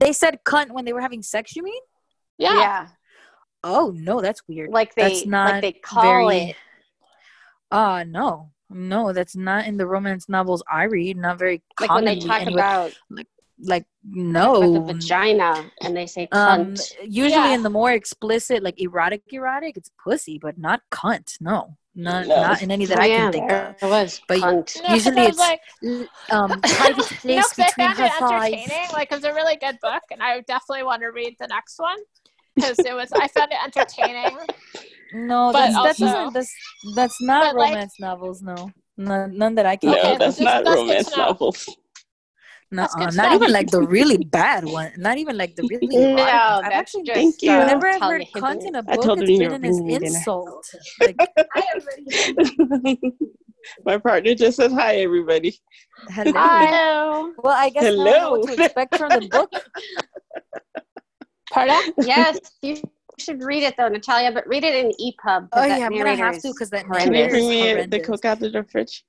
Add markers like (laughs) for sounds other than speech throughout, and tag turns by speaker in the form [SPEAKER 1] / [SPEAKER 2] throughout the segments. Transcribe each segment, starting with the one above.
[SPEAKER 1] They said cunt when they were having sex. You mean?
[SPEAKER 2] Yeah.
[SPEAKER 1] Oh no, that's weird.
[SPEAKER 2] Like they
[SPEAKER 1] That's not
[SPEAKER 2] like they call
[SPEAKER 1] very-
[SPEAKER 2] it.
[SPEAKER 1] Uh no, no, that's not in the romance novels I read. Not very
[SPEAKER 2] Like when they talk
[SPEAKER 1] anyway.
[SPEAKER 2] about
[SPEAKER 1] like
[SPEAKER 2] like
[SPEAKER 1] no.
[SPEAKER 2] the vagina and they say
[SPEAKER 1] Um,
[SPEAKER 2] cunt.
[SPEAKER 1] usually
[SPEAKER 3] Yeah.
[SPEAKER 1] in the more explicit, like erotic, erotic, it's pussy, but not cunt. No, not
[SPEAKER 4] No.
[SPEAKER 1] not in any that
[SPEAKER 2] Oh,
[SPEAKER 1] I
[SPEAKER 2] yeah,
[SPEAKER 1] can think of.
[SPEAKER 2] It was
[SPEAKER 1] But-
[SPEAKER 2] cunt.
[SPEAKER 1] Usually
[SPEAKER 3] I
[SPEAKER 1] it's
[SPEAKER 3] like,
[SPEAKER 1] Um, (laughs) private
[SPEAKER 3] no,
[SPEAKER 1] place
[SPEAKER 3] 'cause I
[SPEAKER 1] between
[SPEAKER 3] found
[SPEAKER 1] her
[SPEAKER 3] it
[SPEAKER 1] thighs.
[SPEAKER 3] entertaining. Like, it was a really good book, and I definitely want to read the next one because it was. I found it entertaining. (laughs)
[SPEAKER 1] No,
[SPEAKER 3] But
[SPEAKER 1] that's,
[SPEAKER 3] also-
[SPEAKER 1] doesn't. That's that's not
[SPEAKER 3] But, like-
[SPEAKER 1] romance novels. No, none, none that I can.
[SPEAKER 4] No,
[SPEAKER 3] Okay,
[SPEAKER 4] that's
[SPEAKER 3] just-
[SPEAKER 4] not
[SPEAKER 3] that's
[SPEAKER 4] romance novels.
[SPEAKER 3] That's
[SPEAKER 1] Nuh-uh, not
[SPEAKER 3] know.
[SPEAKER 1] even like the really bad one. Not even like the really. (laughs)
[SPEAKER 2] No,
[SPEAKER 1] erotic ones. I've actually,
[SPEAKER 2] just
[SPEAKER 4] Thank you.
[SPEAKER 1] whenever I've heard
[SPEAKER 2] you
[SPEAKER 1] cunt
[SPEAKER 2] hidden-
[SPEAKER 1] in a
[SPEAKER 4] I
[SPEAKER 1] book,
[SPEAKER 4] told
[SPEAKER 1] it's
[SPEAKER 4] them you
[SPEAKER 1] been
[SPEAKER 4] were
[SPEAKER 1] as
[SPEAKER 4] bringing me dinner.
[SPEAKER 1] insult. (laughs) Like, (laughs)
[SPEAKER 4] My partner just said hi, everybody.
[SPEAKER 1] hello.
[SPEAKER 2] Hello.
[SPEAKER 1] Well, I guess now I know
[SPEAKER 4] Hello.
[SPEAKER 1] what to expect from the book.
[SPEAKER 3] Pardon?
[SPEAKER 2] yes, you should read it though, Natalia, but read it in EPUB.
[SPEAKER 1] Oh yeah, I'm gonna have to because that
[SPEAKER 4] Can you bring me the coke out of the fridge?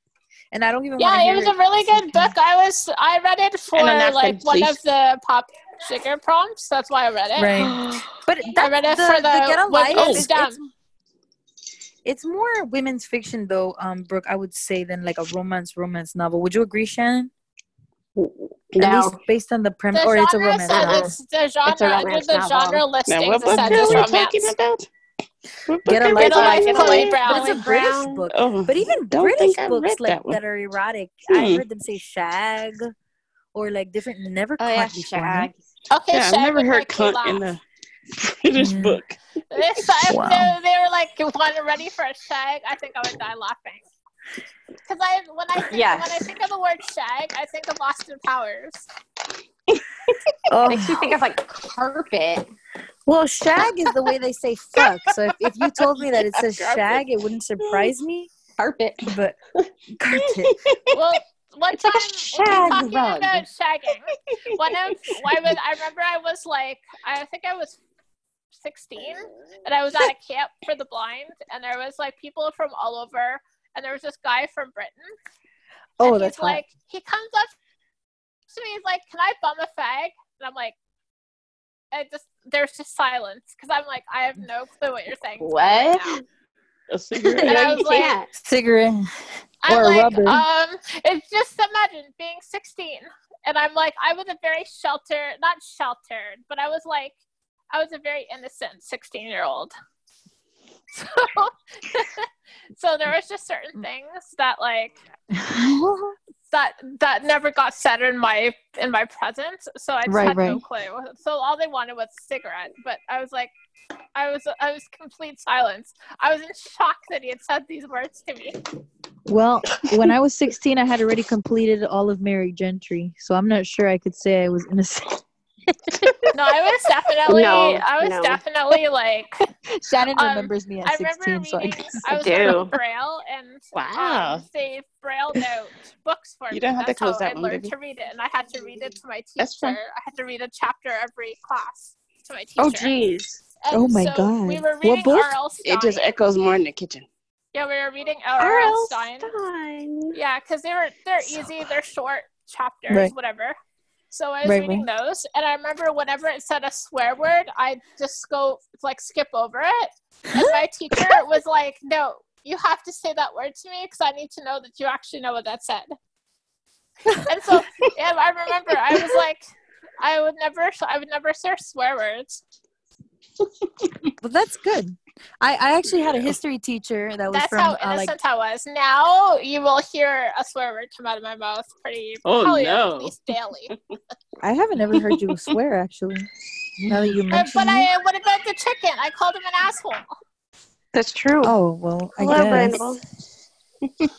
[SPEAKER 1] And I don't even.
[SPEAKER 3] Yeah,
[SPEAKER 1] wanna
[SPEAKER 3] it
[SPEAKER 1] hear
[SPEAKER 3] was a really good book. I was. I read it for
[SPEAKER 4] And a
[SPEAKER 3] like one of the pop sugar prompts. That's why I read it.
[SPEAKER 1] Right. (gasps) But that,
[SPEAKER 3] read it
[SPEAKER 1] the,
[SPEAKER 3] for
[SPEAKER 1] the
[SPEAKER 3] the
[SPEAKER 1] Get a Life
[SPEAKER 3] women's
[SPEAKER 1] is- it's, it's more women's fiction though, um, Brooke, I would say than like a romance romance novel. Would you agree, Shannon? At
[SPEAKER 2] No,
[SPEAKER 1] least based on the premise, or it's a
[SPEAKER 3] genre
[SPEAKER 1] romance
[SPEAKER 3] said
[SPEAKER 1] novel.
[SPEAKER 3] it's the genre under
[SPEAKER 2] romance
[SPEAKER 3] the
[SPEAKER 2] novel.
[SPEAKER 3] genre
[SPEAKER 4] Now,
[SPEAKER 3] listings.
[SPEAKER 4] what book are we
[SPEAKER 3] romance.
[SPEAKER 4] talking about? What
[SPEAKER 1] Get a
[SPEAKER 4] are we
[SPEAKER 1] Life,
[SPEAKER 3] Get a Life,
[SPEAKER 4] talking
[SPEAKER 3] Italy
[SPEAKER 4] about?
[SPEAKER 3] Brown.
[SPEAKER 1] But it's a British book.
[SPEAKER 4] Oh,
[SPEAKER 1] But even British books like
[SPEAKER 4] that
[SPEAKER 1] that are erotic,
[SPEAKER 4] Hmm.
[SPEAKER 1] I heard them say shag, or like different. Never
[SPEAKER 2] oh yeah,
[SPEAKER 1] before.
[SPEAKER 2] shag.
[SPEAKER 3] Okay,
[SPEAKER 4] yeah, I've never heard
[SPEAKER 3] make me
[SPEAKER 4] cunt in
[SPEAKER 3] laugh.
[SPEAKER 4] the British
[SPEAKER 1] Yeah.
[SPEAKER 4] book.
[SPEAKER 3] If I
[SPEAKER 1] Wow.
[SPEAKER 3] knew they were like one ready for a shag, I think I would die laughing. Because I when I think,
[SPEAKER 2] Yes.
[SPEAKER 3] when I think of the word shag, I think of Austin Powers. (laughs)
[SPEAKER 1] Oh.
[SPEAKER 2] Makes me think of like carpet.
[SPEAKER 1] Well, shag is the way they say fuck. So if, if you told me that it (laughs) says
[SPEAKER 4] Carpet.
[SPEAKER 1] shag, it wouldn't surprise me.
[SPEAKER 2] Carpet.
[SPEAKER 1] But (laughs) carpet.
[SPEAKER 3] Well, one
[SPEAKER 2] It's like a
[SPEAKER 3] time talking
[SPEAKER 2] rug.
[SPEAKER 3] about shagging. One of I was I remember I was like I think I was 16 and I was at a (laughs) camp for the blind and there was like people from all over and there was this guy from Britain.
[SPEAKER 1] Oh,
[SPEAKER 3] and
[SPEAKER 1] that's
[SPEAKER 3] he's
[SPEAKER 1] hot.
[SPEAKER 3] like he comes up to me he's like, "Can I bum a fag?" And I'm like I just there's just silence because I'm like I have no clue what you're saying. to me right
[SPEAKER 2] What?
[SPEAKER 4] A cigarette. (laughs)
[SPEAKER 3] And I was
[SPEAKER 2] you
[SPEAKER 3] like-
[SPEAKER 2] can't.
[SPEAKER 1] cigarette.
[SPEAKER 3] I'm
[SPEAKER 1] Or
[SPEAKER 3] like,
[SPEAKER 1] rubber.
[SPEAKER 3] um, it's just imagine being 16, and I'm like, I was a very sheltered, not sheltered, but I was like, I was a very innocent 16 year old. So, (laughs) so there was just certain things that like (laughs) that that never got said in my in my presence. So I just
[SPEAKER 1] Right,
[SPEAKER 3] had no clue. So all they wanted was cigarette, but I was like. I was I was complete silence. I was in shock that he had said these words to me.
[SPEAKER 1] Well, (laughs) when I was 16, I had already completed all of Merry Gentry, so I'm not sure I could say I was innocent.
[SPEAKER 3] No, I was definitely,
[SPEAKER 2] No,
[SPEAKER 3] I was
[SPEAKER 2] no.
[SPEAKER 3] definitely like, (laughs)
[SPEAKER 1] Shannon
[SPEAKER 3] Um,
[SPEAKER 1] remembers me at
[SPEAKER 3] I remember
[SPEAKER 1] 16, so I
[SPEAKER 3] reading. I was
[SPEAKER 2] do.
[SPEAKER 3] Braille and
[SPEAKER 4] Wow.
[SPEAKER 3] um, they brailled out books for
[SPEAKER 4] You
[SPEAKER 3] me.
[SPEAKER 4] don't have to close
[SPEAKER 3] how
[SPEAKER 4] that
[SPEAKER 3] I
[SPEAKER 4] one,
[SPEAKER 3] learned
[SPEAKER 4] baby.
[SPEAKER 3] to read it, and I had to read it to my teacher. I had to read a chapter every class to my teacher.
[SPEAKER 2] Oh jeez.
[SPEAKER 3] And
[SPEAKER 1] Oh my
[SPEAKER 3] so We
[SPEAKER 1] God.
[SPEAKER 3] were
[SPEAKER 1] What
[SPEAKER 3] reading
[SPEAKER 1] book?
[SPEAKER 3] R.L. Stine.
[SPEAKER 4] It just echoes more in the kitchen.
[SPEAKER 3] yeah, we were reading R.L. Stine.
[SPEAKER 2] Stine.
[SPEAKER 3] Yeah, because they were they're easy, they're short chapters,
[SPEAKER 1] Right.
[SPEAKER 3] whatever. So I was
[SPEAKER 1] Right,
[SPEAKER 3] reading those, and I remember whenever it said a swear word, I just go like skip over it. And my teacher (laughs) was like, "No, you have to say that word to me because I need to know that you actually know what that said." and so, (laughs) yeah, I remember I was like, I would never, I would never say swear words.
[SPEAKER 1] well, that's good. I, I actually had a history teacher that was
[SPEAKER 3] That's
[SPEAKER 1] from
[SPEAKER 3] how
[SPEAKER 1] uh, like
[SPEAKER 3] innocent I was. Now you will hear a swear word come out of my mouth pretty,
[SPEAKER 4] Oh,
[SPEAKER 3] probably
[SPEAKER 4] no.
[SPEAKER 3] at least daily. (laughs)
[SPEAKER 1] I haven't ever heard you swear actually. Now that you
[SPEAKER 3] Uh,
[SPEAKER 1] mention
[SPEAKER 3] but
[SPEAKER 1] it.
[SPEAKER 3] I, what about the chicken? I called him an asshole.
[SPEAKER 2] That's true.
[SPEAKER 1] Oh well, I
[SPEAKER 2] Hello,
[SPEAKER 1] guess.
[SPEAKER 2] Brindle. (laughs)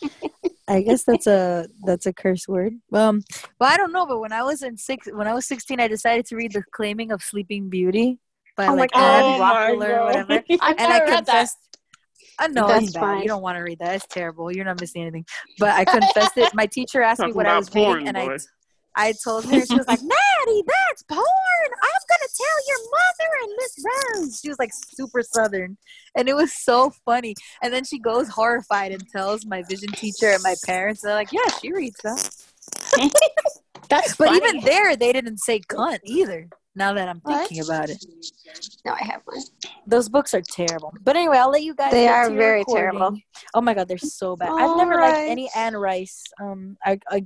[SPEAKER 1] I guess that's a that's a curse word. Um, well, I don't know, but when I was in six, when I was sixteen, I decided to read *The Claiming of Sleeping Beauty* by
[SPEAKER 2] Oh my
[SPEAKER 1] like
[SPEAKER 2] God.
[SPEAKER 1] Anne
[SPEAKER 4] Oh my
[SPEAKER 1] Roquelaure or whatever. (laughs)
[SPEAKER 3] I've
[SPEAKER 1] and I
[SPEAKER 3] never that.
[SPEAKER 1] confessed. Uh, I know
[SPEAKER 2] That's
[SPEAKER 1] it's
[SPEAKER 2] fine.
[SPEAKER 1] You don't want to read that. It's terrible. You're not missing anything. But I confessed it. My teacher asked me what I
[SPEAKER 4] about
[SPEAKER 1] was reading,
[SPEAKER 4] porn,
[SPEAKER 1] and I. I told her. She was like, "Maddie, that's porn. I'm gonna tell your mother and Miss Rose." She was like super southern, and it was so funny. And then she goes horrified and tells my vision teacher and my parents. They're like, "Yeah, she reads that." (laughs)
[SPEAKER 3] That's
[SPEAKER 1] But
[SPEAKER 3] funny.
[SPEAKER 1] even there, they didn't say cunt either. Now that I'm
[SPEAKER 2] What?
[SPEAKER 1] thinking about it,
[SPEAKER 2] No, I have one.
[SPEAKER 1] those books are terrible. But anyway, I'll let you guys.
[SPEAKER 2] They are
[SPEAKER 1] to
[SPEAKER 2] very
[SPEAKER 1] recording.
[SPEAKER 2] terrible.
[SPEAKER 1] Oh my god, they're so bad. I've never liked any Anne Rice. Um, I, I,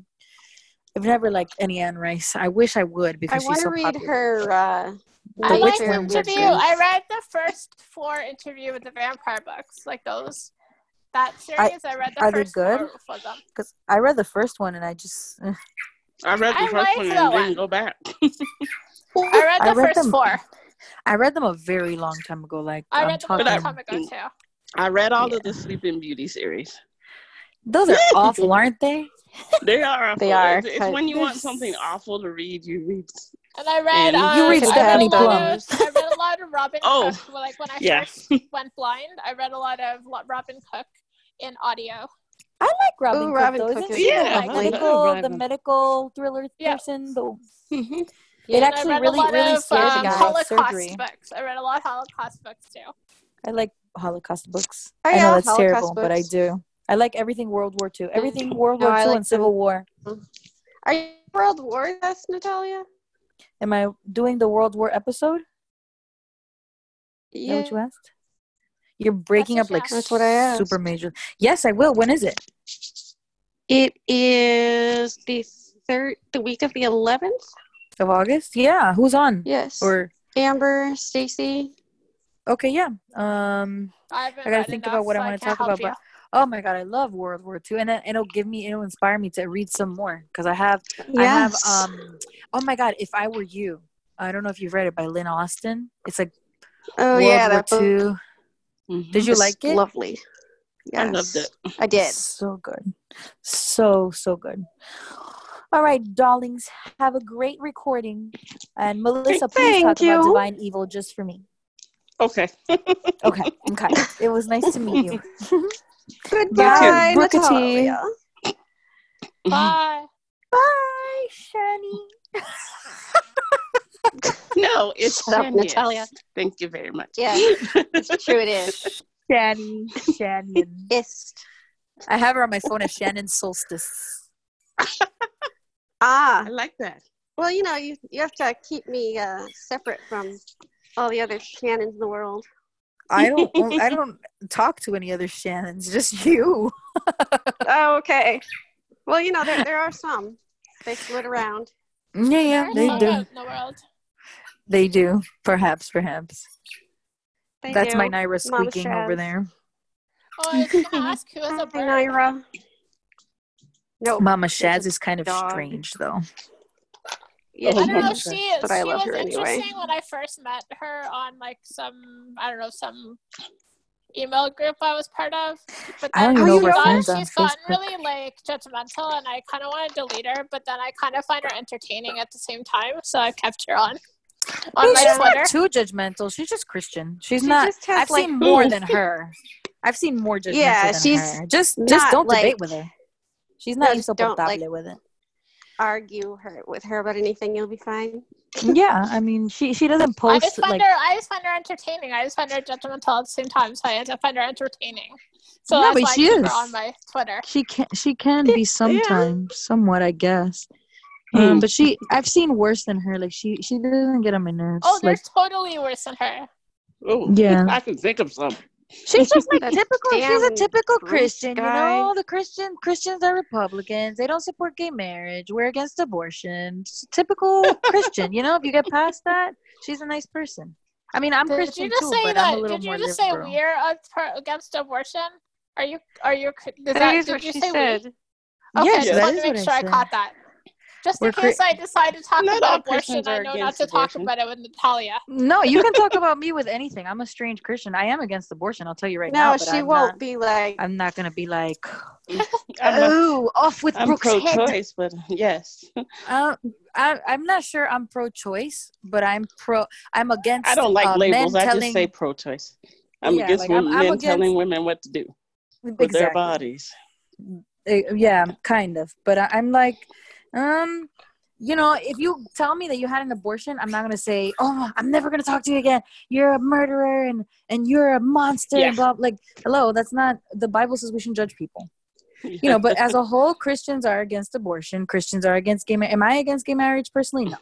[SPEAKER 1] I've never liked any Anne Rice. I wish I would
[SPEAKER 2] I
[SPEAKER 1] because
[SPEAKER 2] want
[SPEAKER 1] she's
[SPEAKER 2] to
[SPEAKER 1] so
[SPEAKER 2] read
[SPEAKER 1] popular.
[SPEAKER 2] her. Uh,
[SPEAKER 1] The
[SPEAKER 3] I like the interview. I read the first four interview with the vampire books, like those. That series, I, read the
[SPEAKER 1] are they
[SPEAKER 3] first
[SPEAKER 1] good?
[SPEAKER 3] four of them.
[SPEAKER 1] Because I read the first one and I just eh.
[SPEAKER 4] I read the
[SPEAKER 3] I
[SPEAKER 4] first one
[SPEAKER 3] that
[SPEAKER 4] and
[SPEAKER 3] one.
[SPEAKER 4] didn't go back. (laughs)
[SPEAKER 3] I read the
[SPEAKER 1] I read
[SPEAKER 3] first
[SPEAKER 1] them-
[SPEAKER 3] four.
[SPEAKER 1] I read them a very long time ago. Like
[SPEAKER 3] I
[SPEAKER 1] am
[SPEAKER 3] read them a long time ago too.
[SPEAKER 4] I read all
[SPEAKER 1] Yeah.
[SPEAKER 4] of the Sleeping Beauty series.
[SPEAKER 1] those are (laughs) awful, aren't they?
[SPEAKER 4] They are.
[SPEAKER 2] They are,
[SPEAKER 4] It's, it's when you want something awful to read, you read.
[SPEAKER 3] And I read.
[SPEAKER 4] And
[SPEAKER 3] Uh,
[SPEAKER 1] You read
[SPEAKER 3] I read
[SPEAKER 1] Stephanie
[SPEAKER 3] a lot
[SPEAKER 1] Plum.
[SPEAKER 3] Of, I read a lot of Robin (laughs)
[SPEAKER 4] Oh,
[SPEAKER 3] Cook. Like when I
[SPEAKER 4] yeah.
[SPEAKER 3] first went blind, I read a lot of Robin Cook in audio.
[SPEAKER 1] I like Robin
[SPEAKER 2] Ooh,
[SPEAKER 1] Cook
[SPEAKER 2] Robin. Cook
[SPEAKER 1] Isn't she
[SPEAKER 4] Yeah,
[SPEAKER 1] the
[SPEAKER 3] I like
[SPEAKER 1] medical, the medical thriller
[SPEAKER 3] Yeah.
[SPEAKER 1] person? The, (laughs)
[SPEAKER 2] mhm.
[SPEAKER 1] It actually really- really
[SPEAKER 3] of
[SPEAKER 1] scares
[SPEAKER 3] um,
[SPEAKER 1] me.
[SPEAKER 3] Holocaust
[SPEAKER 1] Surgery.
[SPEAKER 3] books. I read a lot of Holocaust books too.
[SPEAKER 1] I like Holocaust books.
[SPEAKER 2] Oh,
[SPEAKER 1] I know
[SPEAKER 2] yeah,
[SPEAKER 1] that's
[SPEAKER 2] Holocaust
[SPEAKER 1] terrible, but I do. I like everything World War II. Everything World
[SPEAKER 2] No,
[SPEAKER 1] War
[SPEAKER 2] I
[SPEAKER 1] II
[SPEAKER 2] like
[SPEAKER 1] and Civil. War.
[SPEAKER 2] Are you World War this, Natalia?
[SPEAKER 1] Am I doing the World War episode? Is that
[SPEAKER 2] Yeah.
[SPEAKER 1] what you asked? You're breaking up like.
[SPEAKER 2] That's what I asked.
[SPEAKER 1] super major. Yes, I will. When is it?
[SPEAKER 2] It is the third, the week of the eleventh.
[SPEAKER 1] Of August? Yeah. Who's on?
[SPEAKER 2] Yes.
[SPEAKER 1] Or
[SPEAKER 2] Amber, Stacy.
[SPEAKER 1] okay, yeah. Um.
[SPEAKER 3] I,
[SPEAKER 1] I gotta think
[SPEAKER 3] enough,
[SPEAKER 1] about what I want to talk
[SPEAKER 3] help
[SPEAKER 1] about. But oh my god, I love World War II, and then it'll give me, it'll inspire me to read some more because I have, I have. Um. Oh my god, if I were you, I don't know if you've read it by Lynn Austin. It's like
[SPEAKER 2] oh
[SPEAKER 1] World
[SPEAKER 2] yeah,
[SPEAKER 1] War
[SPEAKER 2] that book
[SPEAKER 1] II.
[SPEAKER 4] Mhm.
[SPEAKER 1] Did you
[SPEAKER 2] is
[SPEAKER 1] like it?
[SPEAKER 2] Lovely.
[SPEAKER 4] I loved it.
[SPEAKER 2] I did.
[SPEAKER 1] So good. So, so good. All right, darlings, have a great recording. And Melissa, please talk
[SPEAKER 2] Thank
[SPEAKER 1] about. Divine Evil just for me.
[SPEAKER 4] Okay. (laughs)
[SPEAKER 1] Okay, okay. It was nice to meet you.
[SPEAKER 2] Goodbye,
[SPEAKER 1] Brookity.
[SPEAKER 2] Natalia.
[SPEAKER 3] Bye. (laughs)
[SPEAKER 1] Bye, Shani. (laughs) (laughs)
[SPEAKER 4] no, it's
[SPEAKER 2] Shut up, Natalia.
[SPEAKER 4] Thank you very much.
[SPEAKER 2] Yeah, it's true. It is. (laughs)
[SPEAKER 1] Shani. Shannon.
[SPEAKER 2] Ist.
[SPEAKER 1] I have her on my phone as Shannon Solstice. (laughs)
[SPEAKER 2] Ah,
[SPEAKER 4] I like that.
[SPEAKER 2] well, you know, you you have to keep me uh, separate from all the other Shannons in the world.
[SPEAKER 1] I don't I don't talk to any other Shannons, just you.
[SPEAKER 2] Oh, okay. Well, you know, there there are some. They flit around.
[SPEAKER 1] Yeah, yeah, they do.
[SPEAKER 3] in the world.
[SPEAKER 1] They do. Perhaps, perhaps.
[SPEAKER 2] They
[SPEAKER 1] That's
[SPEAKER 2] do.
[SPEAKER 1] my Naira squeaking over there.
[SPEAKER 3] Oh, I was gonna ask who is
[SPEAKER 2] Hi,
[SPEAKER 3] a bird.
[SPEAKER 2] Naira. No,
[SPEAKER 1] Mama Shaz is kind of
[SPEAKER 2] dog.
[SPEAKER 1] strange, though.
[SPEAKER 2] yeah,
[SPEAKER 4] Oh
[SPEAKER 3] I don't know.
[SPEAKER 4] my
[SPEAKER 3] She
[SPEAKER 4] God.
[SPEAKER 3] is.
[SPEAKER 2] But I
[SPEAKER 3] she
[SPEAKER 2] love
[SPEAKER 3] was
[SPEAKER 2] her anyway.
[SPEAKER 3] interesting when I first met her on like some I don't know some email group I was part of. But
[SPEAKER 1] I don't even
[SPEAKER 2] know
[SPEAKER 3] she's
[SPEAKER 2] if
[SPEAKER 3] gotten, she's gotten really like judgmental, and I kind of want to delete her. But then I kind of find her entertaining at the same time, so I kept her on on
[SPEAKER 1] Well,
[SPEAKER 3] my
[SPEAKER 1] she's
[SPEAKER 3] Twitter.
[SPEAKER 1] not too judgmental. She's just Christian. She's
[SPEAKER 2] She
[SPEAKER 1] not.
[SPEAKER 2] just has,
[SPEAKER 1] I've
[SPEAKER 2] like-
[SPEAKER 1] seen more than her. I've seen more judgmental
[SPEAKER 2] Yeah,
[SPEAKER 1] than
[SPEAKER 2] she's
[SPEAKER 1] her. Just, just don't debate with her. She's not
[SPEAKER 2] Just don't,
[SPEAKER 1] insoportable
[SPEAKER 2] like-
[SPEAKER 1] with it.
[SPEAKER 2] argue her with her about anything. You'll be fine. (laughs)
[SPEAKER 1] Yeah, I mean, she she doesn't
[SPEAKER 3] I
[SPEAKER 1] post
[SPEAKER 3] just find
[SPEAKER 1] like.
[SPEAKER 3] her. I just find her entertaining. I just find her judgmental at the same time, so I end up find her entertaining. So
[SPEAKER 1] No,
[SPEAKER 3] that's
[SPEAKER 1] but
[SPEAKER 3] why
[SPEAKER 1] she
[SPEAKER 3] I keep
[SPEAKER 1] is.
[SPEAKER 3] her on my Twitter.
[SPEAKER 1] She can she can be sometimes, somewhat, I guess. Um, but she, I've seen worse than her. Like she, she doesn't get on my nerves.
[SPEAKER 3] Oh, they're
[SPEAKER 1] like
[SPEAKER 3] totally worse than her.
[SPEAKER 4] Oh,
[SPEAKER 1] Yeah.
[SPEAKER 4] I can think of some.
[SPEAKER 1] she's just like typical. She's a typical
[SPEAKER 2] Bruce
[SPEAKER 1] Christian. You know, the Christian Christians are Republicans. They don't support gay marriage. We're against abortion. It's typical (laughs) Christian. You know, if you get past that, she's a nice person. I mean, I'm
[SPEAKER 3] Did
[SPEAKER 1] Christian
[SPEAKER 3] you just
[SPEAKER 1] too,
[SPEAKER 3] say
[SPEAKER 1] but
[SPEAKER 3] that?
[SPEAKER 1] I'm a little
[SPEAKER 3] Did
[SPEAKER 1] more
[SPEAKER 3] you just say we're per- against abortion? Are you? Are you? Is
[SPEAKER 2] That
[SPEAKER 3] that?
[SPEAKER 2] is
[SPEAKER 3] did
[SPEAKER 2] what
[SPEAKER 3] you
[SPEAKER 2] she
[SPEAKER 3] say
[SPEAKER 2] said.
[SPEAKER 3] we? Okay,
[SPEAKER 1] Yes,
[SPEAKER 3] just
[SPEAKER 1] that
[SPEAKER 3] wanted
[SPEAKER 1] is
[SPEAKER 3] to make
[SPEAKER 1] what I
[SPEAKER 3] sure I, caught that. Just in
[SPEAKER 1] We're
[SPEAKER 3] case I decide to talk
[SPEAKER 4] Not
[SPEAKER 3] about abortion, I know not to talk
[SPEAKER 4] abortion.
[SPEAKER 3] about it with Natalia.
[SPEAKER 1] No, you can talk (laughs) about me with anything. I'm a strange Christian. I am against abortion. I'll tell you right
[SPEAKER 2] no,
[SPEAKER 1] now. but
[SPEAKER 2] she
[SPEAKER 1] I'm
[SPEAKER 2] won't
[SPEAKER 1] Not,
[SPEAKER 2] be like.
[SPEAKER 1] I'm not gonna be like, (laughs)
[SPEAKER 4] I'm, a,
[SPEAKER 1] oh, off with
[SPEAKER 4] I'm
[SPEAKER 1] Brooke's
[SPEAKER 4] pro-choice, but (laughs) yes,
[SPEAKER 1] Uh, I, I'm not sure I'm pro-choice, but I'm pro. I'm against.
[SPEAKER 4] I don't like
[SPEAKER 1] uh,
[SPEAKER 4] labels.
[SPEAKER 1] Men
[SPEAKER 4] I
[SPEAKER 1] telling,
[SPEAKER 4] just say pro-choice. I'm
[SPEAKER 1] Yeah,
[SPEAKER 4] against
[SPEAKER 1] like, I'm-
[SPEAKER 4] women,
[SPEAKER 1] I'm
[SPEAKER 4] men
[SPEAKER 1] against-
[SPEAKER 4] telling women what to do with their bodies.
[SPEAKER 1] Uh, yeah, kind of. But I, I'm like, um, you know, if you tell me that you had an abortion, I'm not gonna say, oh, I'm never gonna talk to you again. You're a murderer and and you're a monster.
[SPEAKER 4] Yeah.
[SPEAKER 1] And blah. Like, hello, that's not. The Bible says we shouldn't judge people. (laughs) you know, but as a whole, Christians are against abortion. Christians are against gay marriage. Am I against gay marriage personally? No,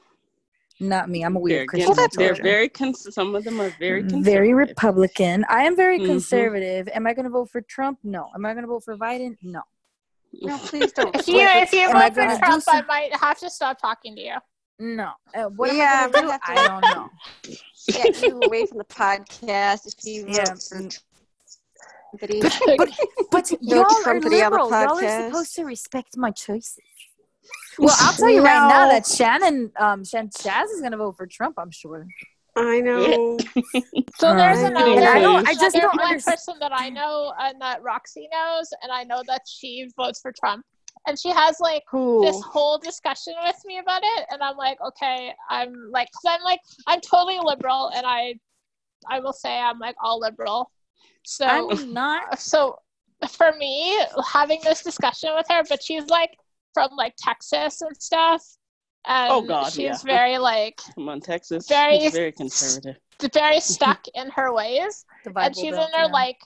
[SPEAKER 1] not me. I'm a
[SPEAKER 4] they're,
[SPEAKER 1] weird Christian.
[SPEAKER 4] against- they're very cons- some of them are very conservative. very.
[SPEAKER 1] Republican. I am very
[SPEAKER 4] Mhm.
[SPEAKER 1] conservative. Am I going to vote for Trump? No. Am I going to vote for Biden? No.
[SPEAKER 2] No, please don't.
[SPEAKER 3] If you if you
[SPEAKER 1] Am
[SPEAKER 3] vote for
[SPEAKER 1] gonna
[SPEAKER 3] Trump, I might have to stop talking to you.
[SPEAKER 1] No. Uh, what
[SPEAKER 2] Yeah,
[SPEAKER 1] am I going
[SPEAKER 2] have
[SPEAKER 1] to
[SPEAKER 2] to-
[SPEAKER 1] do? I don't know.
[SPEAKER 2] get you away from the podcast if you
[SPEAKER 1] Yeah.
[SPEAKER 2] vote for somebody.
[SPEAKER 1] But (laughs) (laughs)
[SPEAKER 2] No
[SPEAKER 1] y'all are
[SPEAKER 2] Trumpity
[SPEAKER 1] liberal. Y'all are supposed to respect my choices. (laughs) Well, I'll tell you right now that Shannon, um, Shan Shaz is gonna vote for Trump. I'm sure.
[SPEAKER 2] I (laughs) know.
[SPEAKER 3] So there's
[SPEAKER 1] Uh,
[SPEAKER 3] another.
[SPEAKER 4] I
[SPEAKER 1] don't- I just
[SPEAKER 3] another
[SPEAKER 1] don't
[SPEAKER 3] black
[SPEAKER 1] understand-
[SPEAKER 3] person that I know and that Roxy knows, and I know that she votes for Trump, and she has like
[SPEAKER 2] Who?
[SPEAKER 3] this whole discussion with me about it, and I'm like, okay, I'm like, cause I'm like, I'm totally liberal, and I, I will say I'm like all liberal. So
[SPEAKER 1] I'm not. (laughs)
[SPEAKER 3] so for me having this discussion with her but she's like from like texas and stuff and
[SPEAKER 4] Oh, God,
[SPEAKER 3] she's
[SPEAKER 4] yeah.
[SPEAKER 3] very like (laughs)
[SPEAKER 4] Come on, Texas.
[SPEAKER 3] Very-
[SPEAKER 4] It's very conservative.
[SPEAKER 3] very stuck in her ways and she's
[SPEAKER 1] Belt,
[SPEAKER 3] in her
[SPEAKER 1] yeah.
[SPEAKER 3] like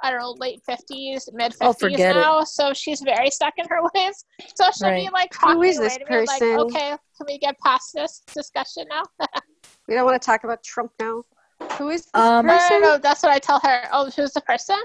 [SPEAKER 3] I don't know, late fifties, mid
[SPEAKER 1] Oh,
[SPEAKER 3] fifties
[SPEAKER 1] forget it.
[SPEAKER 3] now. So she's very stuck in her (laughs) ways. So she'll be like talking
[SPEAKER 2] is
[SPEAKER 3] away
[SPEAKER 2] this
[SPEAKER 3] to me, like, okay, can we get past this discussion now? (laughs)
[SPEAKER 2] We don't want to talk about Trump now. Who is this
[SPEAKER 1] Um,
[SPEAKER 3] No, no,
[SPEAKER 2] person?
[SPEAKER 3] no, that's what I tell her. Oh, who's the person?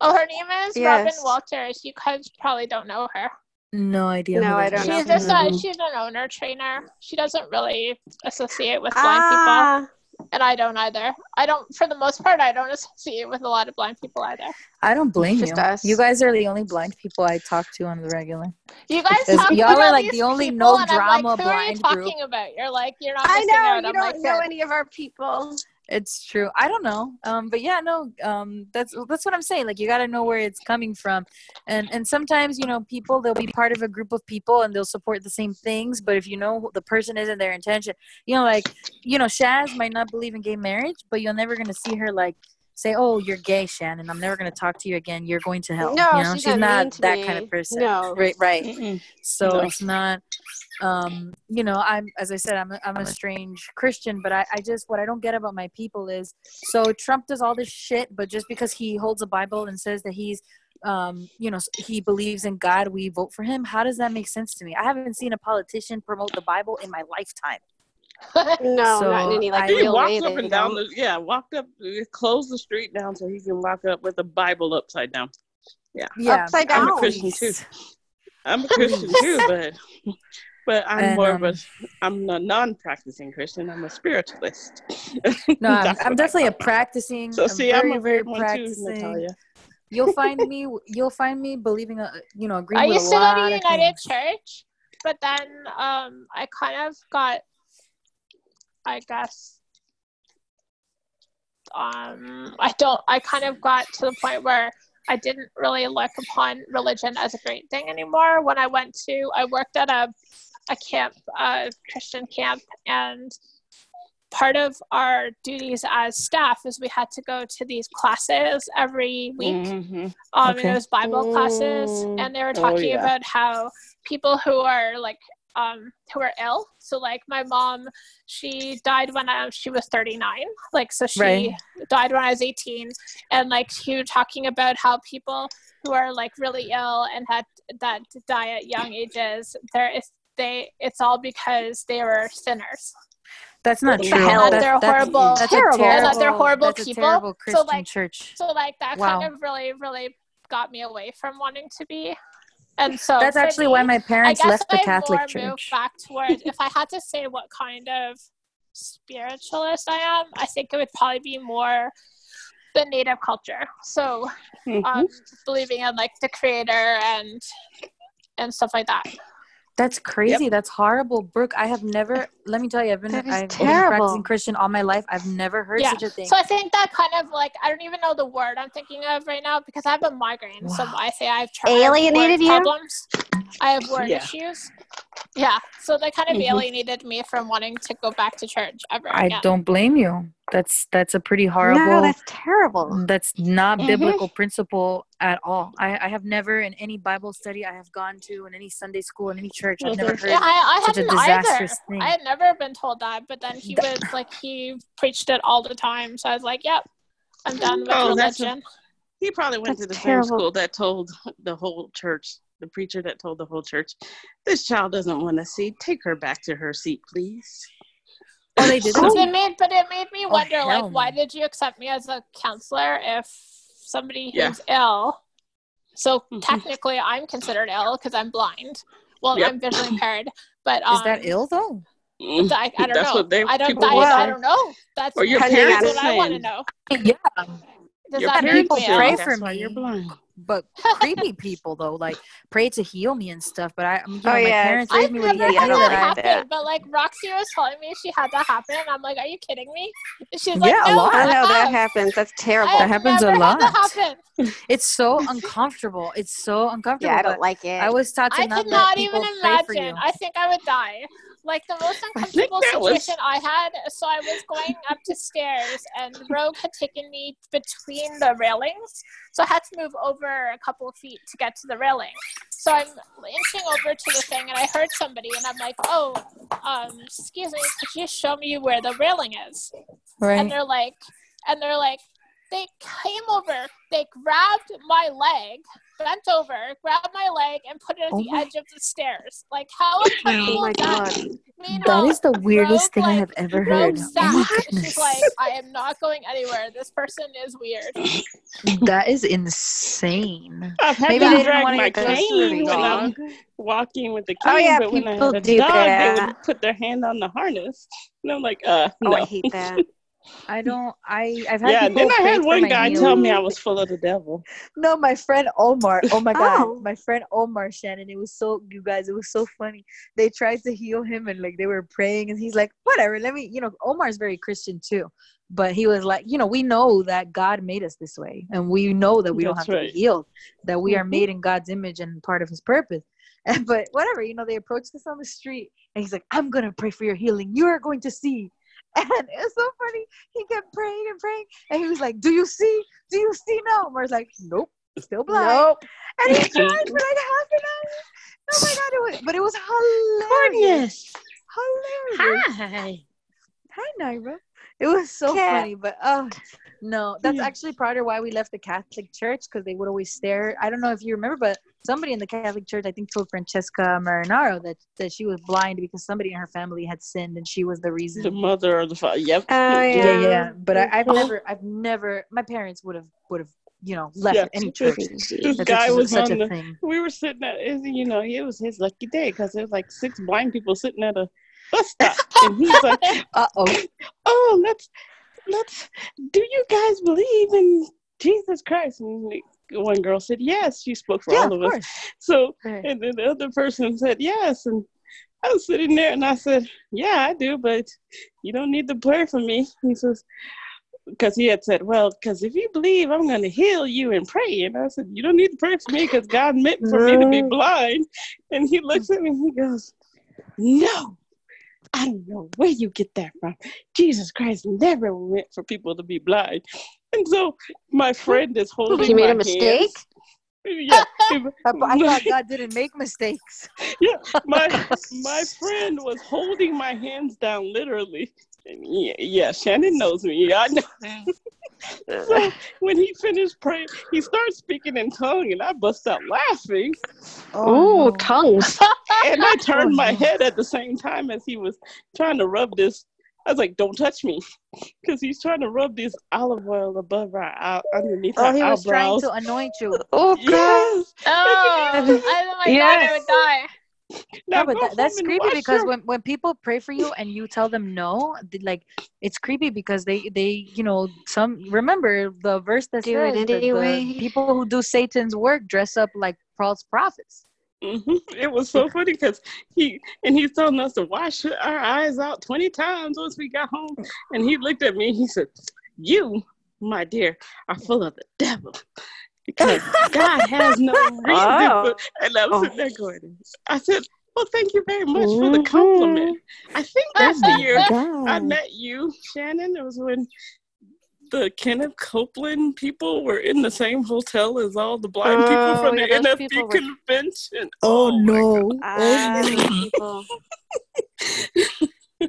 [SPEAKER 3] Oh, her name is Robin Walters. You guys probably don't know her.
[SPEAKER 1] No idea.
[SPEAKER 2] No, I don't know.
[SPEAKER 3] She's just a, she's an owner trainer. She doesn't really associate with blind
[SPEAKER 2] Ah,
[SPEAKER 3] people, and I don't either. I don't, for the most part, I don't (laughs) associate with a lot of blind people either.
[SPEAKER 1] I don't blame
[SPEAKER 2] Just
[SPEAKER 1] you.
[SPEAKER 2] us.
[SPEAKER 1] You guys are the only blind people I talk to on the regular.
[SPEAKER 3] You guys talk
[SPEAKER 1] y'all are like
[SPEAKER 3] these
[SPEAKER 1] the only no
[SPEAKER 3] and I'm
[SPEAKER 1] drama
[SPEAKER 3] like, Who are you
[SPEAKER 1] blind group.
[SPEAKER 3] talking about? You're like, you're not.
[SPEAKER 2] I know
[SPEAKER 3] out.
[SPEAKER 2] you
[SPEAKER 3] I'm
[SPEAKER 2] don't
[SPEAKER 3] like,
[SPEAKER 2] know any of our people.
[SPEAKER 1] It's true. I don't know. Um, but yeah, no. Um, that's that's what I'm saying. Like you got to know where it's coming from, and and sometimes you know people they'll be part of a group of people and they'll support the same things. But if you know the person isn't their intention, you know, like you know, Shaz might not believe in gay marriage, but you're never gonna see her like say, "Oh, you're gay, Shannon. I'm never gonna talk to you again. You're going to hell."
[SPEAKER 2] No,
[SPEAKER 1] you know,
[SPEAKER 2] she's not mean to
[SPEAKER 1] that
[SPEAKER 2] me.
[SPEAKER 1] kind of person.
[SPEAKER 2] No.
[SPEAKER 1] Right. Right.
[SPEAKER 4] Mm-mm.
[SPEAKER 1] so
[SPEAKER 4] No.
[SPEAKER 1] it's not um you know i'm as i said i'm a, I'm a strange christian but I, I just what i don't get about my people is so trump does all this shit but just because he holds a bible and says that he's um you know he believes in god we vote for him how does that make sense to me i haven't seen a politician promote the bible in my lifetime (laughs)
[SPEAKER 2] No,
[SPEAKER 1] So,
[SPEAKER 2] not in any like
[SPEAKER 4] He
[SPEAKER 2] real
[SPEAKER 4] walks
[SPEAKER 2] way.
[SPEAKER 4] up
[SPEAKER 2] they
[SPEAKER 4] and down
[SPEAKER 2] don't.
[SPEAKER 4] the yeah, walked up, uh, closed the street down so he can walk up with a Bible upside down.
[SPEAKER 1] yeah
[SPEAKER 2] Upside
[SPEAKER 4] I'm a. Christian too. I'm a Christian too, but but I'm
[SPEAKER 1] And,
[SPEAKER 4] more of
[SPEAKER 1] um,
[SPEAKER 4] a I'm a non-practicing Christian. I'm a spiritualist. (laughs)
[SPEAKER 1] no i'm, I'm definitely a
[SPEAKER 4] call it.
[SPEAKER 1] practicing
[SPEAKER 4] So see, I'm a
[SPEAKER 1] very
[SPEAKER 4] weird one too,
[SPEAKER 1] practicing
[SPEAKER 4] Natalia.
[SPEAKER 1] you'll find (laughs) me you'll find me believing a you know agreeing
[SPEAKER 3] I
[SPEAKER 1] with
[SPEAKER 3] used
[SPEAKER 1] a
[SPEAKER 3] to go
[SPEAKER 1] lot
[SPEAKER 3] to United
[SPEAKER 1] things.
[SPEAKER 3] Church, but then um, I kind of got, I guess, um, I don't. I kind of got to the point where I didn't really look upon religion as a great thing anymore. When I went to, I worked at a a camp, a Christian camp, and part of our duties as staff is we had to go to these classes every week
[SPEAKER 4] Mhm.
[SPEAKER 3] um,
[SPEAKER 1] Okay.
[SPEAKER 3] and it was Bible classes, and they were
[SPEAKER 4] Oh,
[SPEAKER 3] talking
[SPEAKER 4] yeah.
[SPEAKER 3] about how people who are like um who are ill. So like my mom, she died when I, she was 39. Like so she
[SPEAKER 1] Right.
[SPEAKER 3] died when I was 18, and like she was talking about how people who are like really ill and had that die at young ages, there is they it's all because they were sinners.
[SPEAKER 1] That's not true.
[SPEAKER 2] hell?
[SPEAKER 1] That's,
[SPEAKER 3] They're
[SPEAKER 1] that's,
[SPEAKER 3] horrible.
[SPEAKER 1] That's
[SPEAKER 2] Terrible.
[SPEAKER 1] A
[SPEAKER 3] And that they're horrible
[SPEAKER 1] that's
[SPEAKER 3] people.
[SPEAKER 1] A terrible
[SPEAKER 3] So, like,
[SPEAKER 1] church.
[SPEAKER 3] So like that
[SPEAKER 1] Wow.
[SPEAKER 3] kind of really really got me away from wanting to be. And so
[SPEAKER 1] That's actually
[SPEAKER 3] me,
[SPEAKER 1] why my parents left the Catholic Church.
[SPEAKER 3] back towards if I had to say what kind of spiritualist I am, I think it would probably be more the native culture. So
[SPEAKER 4] Mhm.
[SPEAKER 3] um, believing in like the creator and and stuff like that.
[SPEAKER 1] That's crazy. That's horrible, Brooke. I have never. Let me tell you, I've been
[SPEAKER 2] That is
[SPEAKER 1] I've been
[SPEAKER 2] terrible.
[SPEAKER 1] practicing Christian all my life. I've never heard
[SPEAKER 3] Yeah.
[SPEAKER 1] such a thing.
[SPEAKER 3] So I think that kind of like I don't even know the word I'm thinking of right now because I have a migraine.
[SPEAKER 1] Wow.
[SPEAKER 3] So I say I have tried I have
[SPEAKER 2] Alienated you?
[SPEAKER 3] problems. I have word
[SPEAKER 4] Yeah.
[SPEAKER 3] issues. Yeah. So they kind of
[SPEAKER 4] Mhm.
[SPEAKER 3] alienated me from wanting to go back to church ever
[SPEAKER 1] I
[SPEAKER 3] again.
[SPEAKER 1] don't blame you. That's that's a pretty horrible.
[SPEAKER 2] No, that's terrible.
[SPEAKER 1] that's not
[SPEAKER 4] Mhm.
[SPEAKER 1] biblical principle at all. I, I have never in any Bible study I have gone to in any Sunday school in any church I've never
[SPEAKER 4] Mhm.
[SPEAKER 1] heard
[SPEAKER 3] Yeah, I, I
[SPEAKER 1] such a
[SPEAKER 3] hadn't either.
[SPEAKER 1] thing.
[SPEAKER 3] I had never been told that, but then he was like he preached it all the time. So I was like, "Yep, I'm done with
[SPEAKER 4] Oh, that's a- He probably went to the
[SPEAKER 2] terrible.
[SPEAKER 4] same school that told the whole church, the preacher that told the whole church, this child doesn't want a seat. Take her back to her seat, please.
[SPEAKER 5] Oh, they did
[SPEAKER 3] But
[SPEAKER 5] that?
[SPEAKER 3] it made, but it made me
[SPEAKER 5] Oh,
[SPEAKER 3] wonder, like,
[SPEAKER 5] hell
[SPEAKER 3] why did you accept me as a counselor if somebody
[SPEAKER 4] Yeah.
[SPEAKER 3] who's ill? So (laughs)
[SPEAKER 4] Mhm.
[SPEAKER 3] technically, I'm considered ill because I'm blind. Well,
[SPEAKER 4] Yep.
[SPEAKER 3] I'm visually (clears throat) impaired, but um,
[SPEAKER 5] Is that ill though?
[SPEAKER 4] Mm.
[SPEAKER 3] I, I don't
[SPEAKER 4] That's
[SPEAKER 3] know.
[SPEAKER 4] what they-
[SPEAKER 3] I don't. I, I don't know. That's
[SPEAKER 4] Or your
[SPEAKER 2] parents
[SPEAKER 3] what I want to know.
[SPEAKER 5] Yeah,
[SPEAKER 3] Does
[SPEAKER 4] Your
[SPEAKER 3] that make
[SPEAKER 5] people
[SPEAKER 3] me
[SPEAKER 5] pray for me.
[SPEAKER 4] you're blind.
[SPEAKER 5] but creepy people though, like pray to heal me and stuff. But I, you oh, know,
[SPEAKER 2] Oh,
[SPEAKER 5] my
[SPEAKER 2] yeah.
[SPEAKER 5] parents
[SPEAKER 3] I've
[SPEAKER 5] raised me with
[SPEAKER 3] never
[SPEAKER 5] the
[SPEAKER 2] Yeah,
[SPEAKER 3] had
[SPEAKER 5] idea
[SPEAKER 3] that
[SPEAKER 5] that I.
[SPEAKER 3] happen, but like Roxy was telling me she had that happen. I'm like, are you kidding me? She's like,
[SPEAKER 5] Yeah, a lot.
[SPEAKER 2] I
[SPEAKER 3] I
[SPEAKER 2] know that
[SPEAKER 3] have.
[SPEAKER 2] happens. That's terrible.
[SPEAKER 3] I
[SPEAKER 5] That happens a
[SPEAKER 3] never had that
[SPEAKER 5] lot.
[SPEAKER 3] happen. (laughs)
[SPEAKER 5] It's so uncomfortable. It's so uncomfortable.
[SPEAKER 2] yeah, I don't like it.
[SPEAKER 5] I was taught to
[SPEAKER 3] I
[SPEAKER 5] not let
[SPEAKER 3] cannot even
[SPEAKER 5] people pray for you.
[SPEAKER 3] imagine. I think I would die. Like the most
[SPEAKER 4] I
[SPEAKER 3] uncomfortable
[SPEAKER 4] was-
[SPEAKER 3] situation I had. So I was going up to stairs, and Rogue had taken me between the railings, so I had to move over a couple of feet to get to the railing. So I'm inching over to the thing, and I heard somebody, and I'm like, "Oh, um, excuse me, could you show me where the railing is?"
[SPEAKER 5] Right.
[SPEAKER 3] And they're like, and they're like, they came over, they grabbed my leg, bent over, grabbed my leg, and put it at
[SPEAKER 5] Oh
[SPEAKER 3] the
[SPEAKER 5] my-
[SPEAKER 3] edge of the stairs. Like, how
[SPEAKER 2] oh
[SPEAKER 3] uncomfortable
[SPEAKER 2] my
[SPEAKER 3] is that?
[SPEAKER 2] god.
[SPEAKER 3] Meanwhile,
[SPEAKER 5] That is the weirdest
[SPEAKER 3] Rogue,
[SPEAKER 5] thing I have ever
[SPEAKER 3] Rogue
[SPEAKER 5] heard.
[SPEAKER 3] sat.
[SPEAKER 5] Oh my
[SPEAKER 3] She's like, I am not going anywhere. This person is weird.
[SPEAKER 5] that is insane.
[SPEAKER 4] I've had
[SPEAKER 5] Maybe
[SPEAKER 4] to
[SPEAKER 5] didn't
[SPEAKER 4] drag
[SPEAKER 5] wanna
[SPEAKER 4] my
[SPEAKER 5] get close to the
[SPEAKER 4] cane when I'm walking with the cane,
[SPEAKER 2] Oh, yeah,
[SPEAKER 4] but when I had a
[SPEAKER 2] do
[SPEAKER 4] dog, they would put their hand on the harness. And I'm like, uh,
[SPEAKER 2] Oh,
[SPEAKER 4] no.
[SPEAKER 2] I hate that. (laughs)
[SPEAKER 5] I don't. I. I've had
[SPEAKER 4] yeah, then I had one guy
[SPEAKER 5] healing.
[SPEAKER 4] tell me I was full of the devil. (laughs)
[SPEAKER 1] No, my friend Omar. Oh my god,
[SPEAKER 2] Oh.
[SPEAKER 1] my friend Omar Shannon. It was so you guys. It was so funny. They tried to heal him and like they were praying, and he's like, "Whatever, let me." You know, Omar's very Christian too, but he was like, you know, we know that God made us this way, and we know that we don't
[SPEAKER 4] That's
[SPEAKER 1] have to
[SPEAKER 4] right.
[SPEAKER 1] be healed. That we are
[SPEAKER 4] Mhm.
[SPEAKER 1] made in God's image and part of His purpose. And (laughs) but whatever, you know, they approached us on the street, and he's like, "I'm gonna pray for your healing. You are going to see." And it's so funny. He kept praying and praying, and he was like, "Do you see? Do you see now?" Omar's like, "Nope, still blind."
[SPEAKER 2] Nope.
[SPEAKER 1] And he (laughs) tried for like half an hour. Oh my god, it was, but it was hilarious. Hilarious.
[SPEAKER 4] Hi.
[SPEAKER 1] Hi, Naira. It was so
[SPEAKER 2] Cat.
[SPEAKER 1] funny, but oh no, that's
[SPEAKER 4] Yeah.
[SPEAKER 1] actually part of why we left the Catholic Church because they would always stare. I don't know if you remember, but somebody in the Catholic Church, I think, told Francesca Marinaro that that she was blind because somebody in her family had sinned and she was the reason.
[SPEAKER 4] The mother or the father. Yep.
[SPEAKER 2] Oh,
[SPEAKER 1] yeah, yeah,
[SPEAKER 2] yeah.
[SPEAKER 1] But I, I've
[SPEAKER 2] Mhm.
[SPEAKER 1] never, I've never. My parents would have, would have, you know, left
[SPEAKER 4] Yeah.
[SPEAKER 1] any church.
[SPEAKER 4] This
[SPEAKER 1] That's
[SPEAKER 4] guy
[SPEAKER 1] such,
[SPEAKER 4] was
[SPEAKER 1] such
[SPEAKER 4] on
[SPEAKER 1] a
[SPEAKER 4] the.
[SPEAKER 1] thing.
[SPEAKER 4] We were sitting at, you know, it was his lucky day because there was like six blind people sitting at a bus stop, and he's like, (laughs)
[SPEAKER 1] Uh oh.
[SPEAKER 4] "Oh, let's, let's. Do you guys believe in Jesus Christ?" And the- one girl said, "Yes." She spoke for
[SPEAKER 1] Yeah,
[SPEAKER 4] all
[SPEAKER 1] of
[SPEAKER 4] of us. So
[SPEAKER 1] Right.
[SPEAKER 4] And then the other person said yes. And I was sitting there and I said, Yeah, I do, but you don't need to pray for me. He says, because he had said, Well, because if you believe, I'm going to heal you and pray. And I said, You don't need to pray for me because God meant for me to be blind. And he looks at me and he goes, No, I don't know where you get that from. Jesus Christ never meant for people to be blind. And (laughs) so my friend is holding
[SPEAKER 2] He made
[SPEAKER 4] my
[SPEAKER 2] a mistake?
[SPEAKER 4] hands. (laughs) Yeah,
[SPEAKER 1] I, (laughs) I thought God didn't make mistakes.
[SPEAKER 4] yeah, my oh, my friend was holding my hands down literally. And yeah, yeah, Shannon knows me. I know. so when he finished praying, he starts speaking in tongue, and I bust out laughing.
[SPEAKER 2] Oh,
[SPEAKER 1] no.
[SPEAKER 2] tongues.
[SPEAKER 4] And I oh, turned
[SPEAKER 1] Oh,
[SPEAKER 4] my head at the same time as he was trying to rub this. I was like, "Don't touch me," (laughs) because he's trying to rub this olive oil above our eye, underneath
[SPEAKER 1] Oh,
[SPEAKER 4] our
[SPEAKER 1] he was trying to anoint you. (laughs)
[SPEAKER 2] Oh, (laughs) God.
[SPEAKER 4] Yes.
[SPEAKER 3] Oh, I, oh my god, I would die.
[SPEAKER 4] Now
[SPEAKER 1] no, but that, that's creepy because
[SPEAKER 4] your-
[SPEAKER 1] when, when people pray for you and you tell them no, th- like it's creepy because they they you know some remember the verse that
[SPEAKER 2] Do
[SPEAKER 1] says
[SPEAKER 2] it
[SPEAKER 1] that the
[SPEAKER 2] anyway.
[SPEAKER 1] people who do Satan's work dress up like false prophets.
[SPEAKER 4] Hmm It was so funny because he and he's telling us to wash our eyes out twenty times once we got home, and he looked at me. and He said, "You, my dear, are full of the devil." Because God has no (laughs) reason.
[SPEAKER 2] Oh.
[SPEAKER 4] For, and I was
[SPEAKER 2] Oh.
[SPEAKER 4] sitting there going, I said, Well, thank you very much for the compliment. I think that's the year I met you, Shannon. It was when the Kenneth Copeland people were in the same hotel as all the blind people
[SPEAKER 2] Oh,
[SPEAKER 4] from
[SPEAKER 2] yeah,
[SPEAKER 4] the
[SPEAKER 2] those
[SPEAKER 4] NFB
[SPEAKER 2] people were-
[SPEAKER 4] convention.
[SPEAKER 1] Oh,
[SPEAKER 4] my
[SPEAKER 1] no!
[SPEAKER 2] Ah,
[SPEAKER 1] Oh
[SPEAKER 2] those
[SPEAKER 1] no!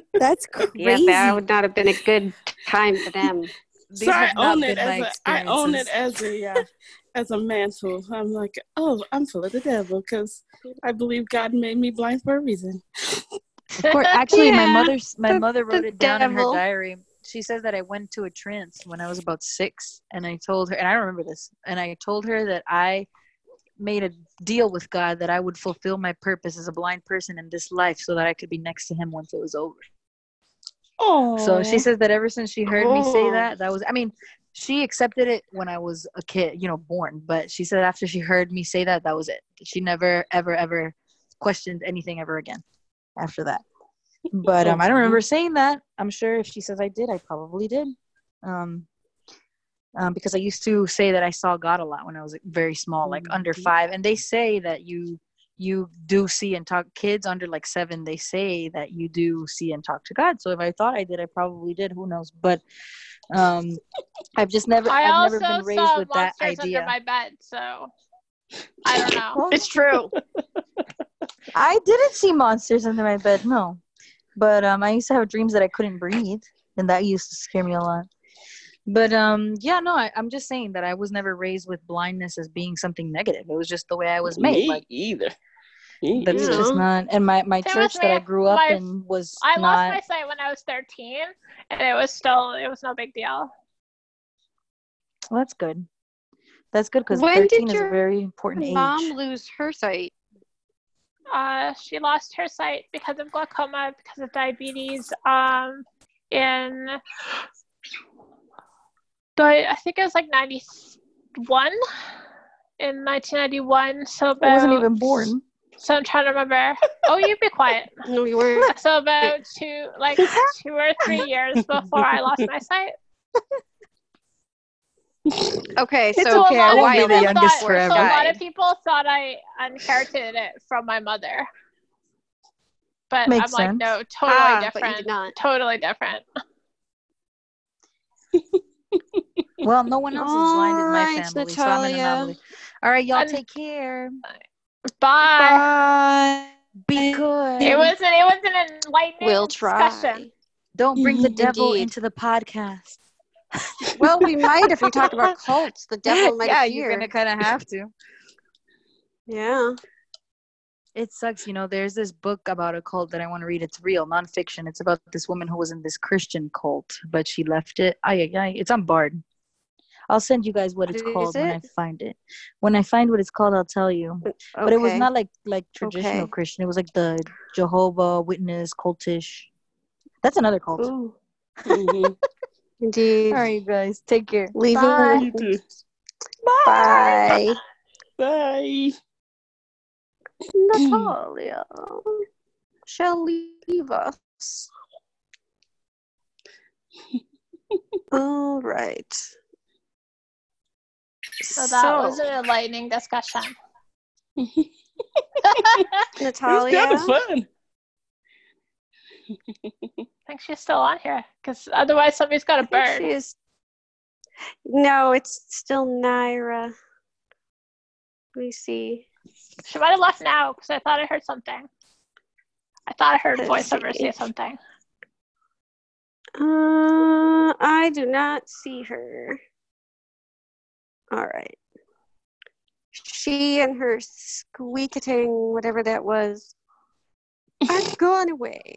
[SPEAKER 1] (laughs) That's crazy. (laughs)
[SPEAKER 2] Yeah, that would not have been a good time for them.
[SPEAKER 1] these
[SPEAKER 4] so I own it as a I own it as a uh, as a mantle. I'm like, oh, I'm full of the devil because I believe God made me blind for a reason.
[SPEAKER 1] Of course, actually, my (laughs)
[SPEAKER 2] Yeah,
[SPEAKER 1] mother's my mother wrote it down in her diary. She says that I went to a trance when I was about six, and I told her, and I remember this, and I told her that I made a deal with God that I would fulfill my purpose as a blind person in this life, so that I could be next to Him once it was over.
[SPEAKER 4] Oh,
[SPEAKER 1] So she says that ever since she heard me say
[SPEAKER 2] Oh.
[SPEAKER 1] that, that was, I mean, she accepted it when I was a kid, you know, born. But she said after she heard me say that, that was it. She never, ever, ever questioned anything ever again after that. But um, I don't remember (laughs) saying that. I'm sure if she says I did, I probably did. Um, um, because I used to say that I saw God a lot when I was very small, like under
[SPEAKER 4] Mhm.
[SPEAKER 1] five. And they say that you you do see and talk kids under like seven they say that you do see and talk to god so if i thought i did i probably did who knows but um i've just never
[SPEAKER 3] I
[SPEAKER 1] i've
[SPEAKER 3] also
[SPEAKER 1] never been raised
[SPEAKER 3] saw
[SPEAKER 1] with that
[SPEAKER 3] monsters
[SPEAKER 1] idea
[SPEAKER 3] under my bed, so I don't (laughs) know.
[SPEAKER 1] It's true (laughs) i didn't see monsters under my bed no but um i used to have dreams that i couldn't breathe and that used to scare me a lot but um yeah no I, i'm just saying that i was never raised with blindness as being something negative it was just the way i was made
[SPEAKER 4] me
[SPEAKER 1] like
[SPEAKER 4] either. Me
[SPEAKER 1] that's
[SPEAKER 4] either.
[SPEAKER 1] just not and my my
[SPEAKER 3] Same
[SPEAKER 1] church
[SPEAKER 3] with
[SPEAKER 1] that i grew up
[SPEAKER 3] My-
[SPEAKER 1] in was
[SPEAKER 3] I
[SPEAKER 1] not
[SPEAKER 3] lost my sight when I was 13, and it was still it was no big deal.
[SPEAKER 1] well, that's good that's good because 13 is a very important age
[SPEAKER 2] Mom lose her sight.
[SPEAKER 3] Uh, she lost her sight because of glaucoma, because of diabetes. Um, in the I think it was like 91 in 1991. So about
[SPEAKER 1] i wasn't even born
[SPEAKER 3] So I'm trying to remember. Oh, you'd be quiet. (laughs)
[SPEAKER 2] No, you weren't.
[SPEAKER 3] So about two, like (laughs) two or three years before I lost my sight. (laughs)
[SPEAKER 2] Okay,
[SPEAKER 1] It's
[SPEAKER 2] so
[SPEAKER 1] okay,
[SPEAKER 3] a
[SPEAKER 1] I
[SPEAKER 3] lot
[SPEAKER 1] won't be the youngest
[SPEAKER 3] thought,
[SPEAKER 1] forever.
[SPEAKER 3] So a lot of people thought I inherited it from my mother, but
[SPEAKER 1] Makes
[SPEAKER 3] I'm like, no, totally
[SPEAKER 2] ah,
[SPEAKER 3] different.
[SPEAKER 2] not.
[SPEAKER 3] Totally different. (laughs)
[SPEAKER 1] Well, no one else is blind in my
[SPEAKER 2] Alright,
[SPEAKER 1] family, so I'm an
[SPEAKER 2] Natalia.
[SPEAKER 1] anomaly. All right, y'all
[SPEAKER 3] And-
[SPEAKER 1] take care.
[SPEAKER 3] Bye.
[SPEAKER 2] Bye.
[SPEAKER 1] Be good.
[SPEAKER 3] It was an, it was an enlightening
[SPEAKER 2] We'll try.
[SPEAKER 3] discussion.
[SPEAKER 1] Don't bring the (laughs) devil
[SPEAKER 2] Indeed.
[SPEAKER 1] into the podcast.
[SPEAKER 2] Well, we might if we talk about (laughs) cults. The devil might
[SPEAKER 1] yeah,
[SPEAKER 2] appear.
[SPEAKER 1] you're gonna kind of have to.
[SPEAKER 2] Yeah.
[SPEAKER 1] It sucks, you know. There's this book about a cult that I want to read. It's real, nonfiction. It's about this woman who was in this Christian cult, but she left it. Ay, ay, ay. It's on Bard. I'll send you guys what it's
[SPEAKER 2] Is
[SPEAKER 1] called when I find it. When I find what it's called, I'll tell you. But it was not like like traditional
[SPEAKER 2] Okay.
[SPEAKER 1] Christian. It was like the Jehovah Witness cultish. That's another cult.
[SPEAKER 2] Ooh,
[SPEAKER 4] Mhm.
[SPEAKER 2] Indeed.
[SPEAKER 1] All right, guys, take care.
[SPEAKER 2] Leave
[SPEAKER 1] Bye.
[SPEAKER 4] You too.
[SPEAKER 2] Bye.
[SPEAKER 4] Bye.
[SPEAKER 2] Natalia shall leave us. (laughs) All right.
[SPEAKER 3] So that was an enlightening discussion. (laughs) (laughs)
[SPEAKER 2] Natalia.
[SPEAKER 4] It's kind of fun.
[SPEAKER 3] I think she's still on here because otherwise somebody's got a
[SPEAKER 2] I think
[SPEAKER 3] bird.
[SPEAKER 2] she is- No, it's still Naira. Let me see.
[SPEAKER 3] She might have left now because I thought I heard something. I thought I heard
[SPEAKER 2] Let's
[SPEAKER 3] voiceover
[SPEAKER 2] see.
[SPEAKER 3] say something.
[SPEAKER 2] Uh, I do not see her. All right. She and her squeaking, whatever that was, are (laughs) gone away.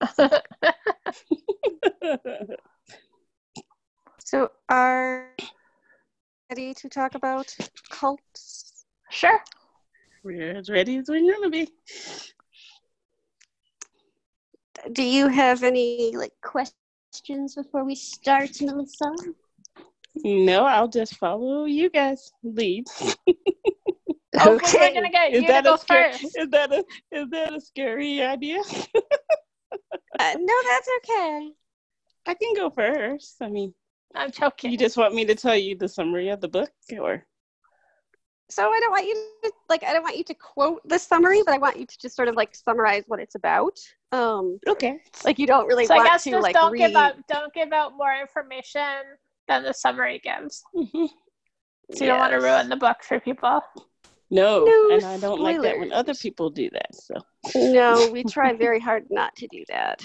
[SPEAKER 2] (laughs) So, are ready to talk about cults?
[SPEAKER 3] sure.
[SPEAKER 4] We're as ready as we're gonna be.
[SPEAKER 2] Do you have any like questions before we start, Melissa?
[SPEAKER 4] No, I'll just follow you guys' lead.
[SPEAKER 3] Oh, 'cause we're gonna get (laughs)
[SPEAKER 4] Is
[SPEAKER 3] you to
[SPEAKER 4] that
[SPEAKER 3] go
[SPEAKER 4] a scary?
[SPEAKER 3] first.
[SPEAKER 4] Is that a is that a scary idea? (laughs)
[SPEAKER 2] Uh, no, that's okay.
[SPEAKER 4] I can go first. I mean,
[SPEAKER 3] I'm joking.
[SPEAKER 4] you just want me to tell you the summary of the book, or
[SPEAKER 2] So I don't want you to like I don't want you to quote the summary, but I want you to just sort of like summarize what it's about. Um,
[SPEAKER 4] okay?
[SPEAKER 2] like you don't really
[SPEAKER 3] so I guess
[SPEAKER 2] to
[SPEAKER 3] just
[SPEAKER 2] like
[SPEAKER 3] don't
[SPEAKER 2] read.
[SPEAKER 3] give out don't give out more information than the summary gives.
[SPEAKER 4] Mhm.
[SPEAKER 3] So you don't want to ruin the book for people.
[SPEAKER 4] No,
[SPEAKER 2] No
[SPEAKER 4] and I don't like that when other people do that. So
[SPEAKER 2] No, we try (laughs) very hard not to do that.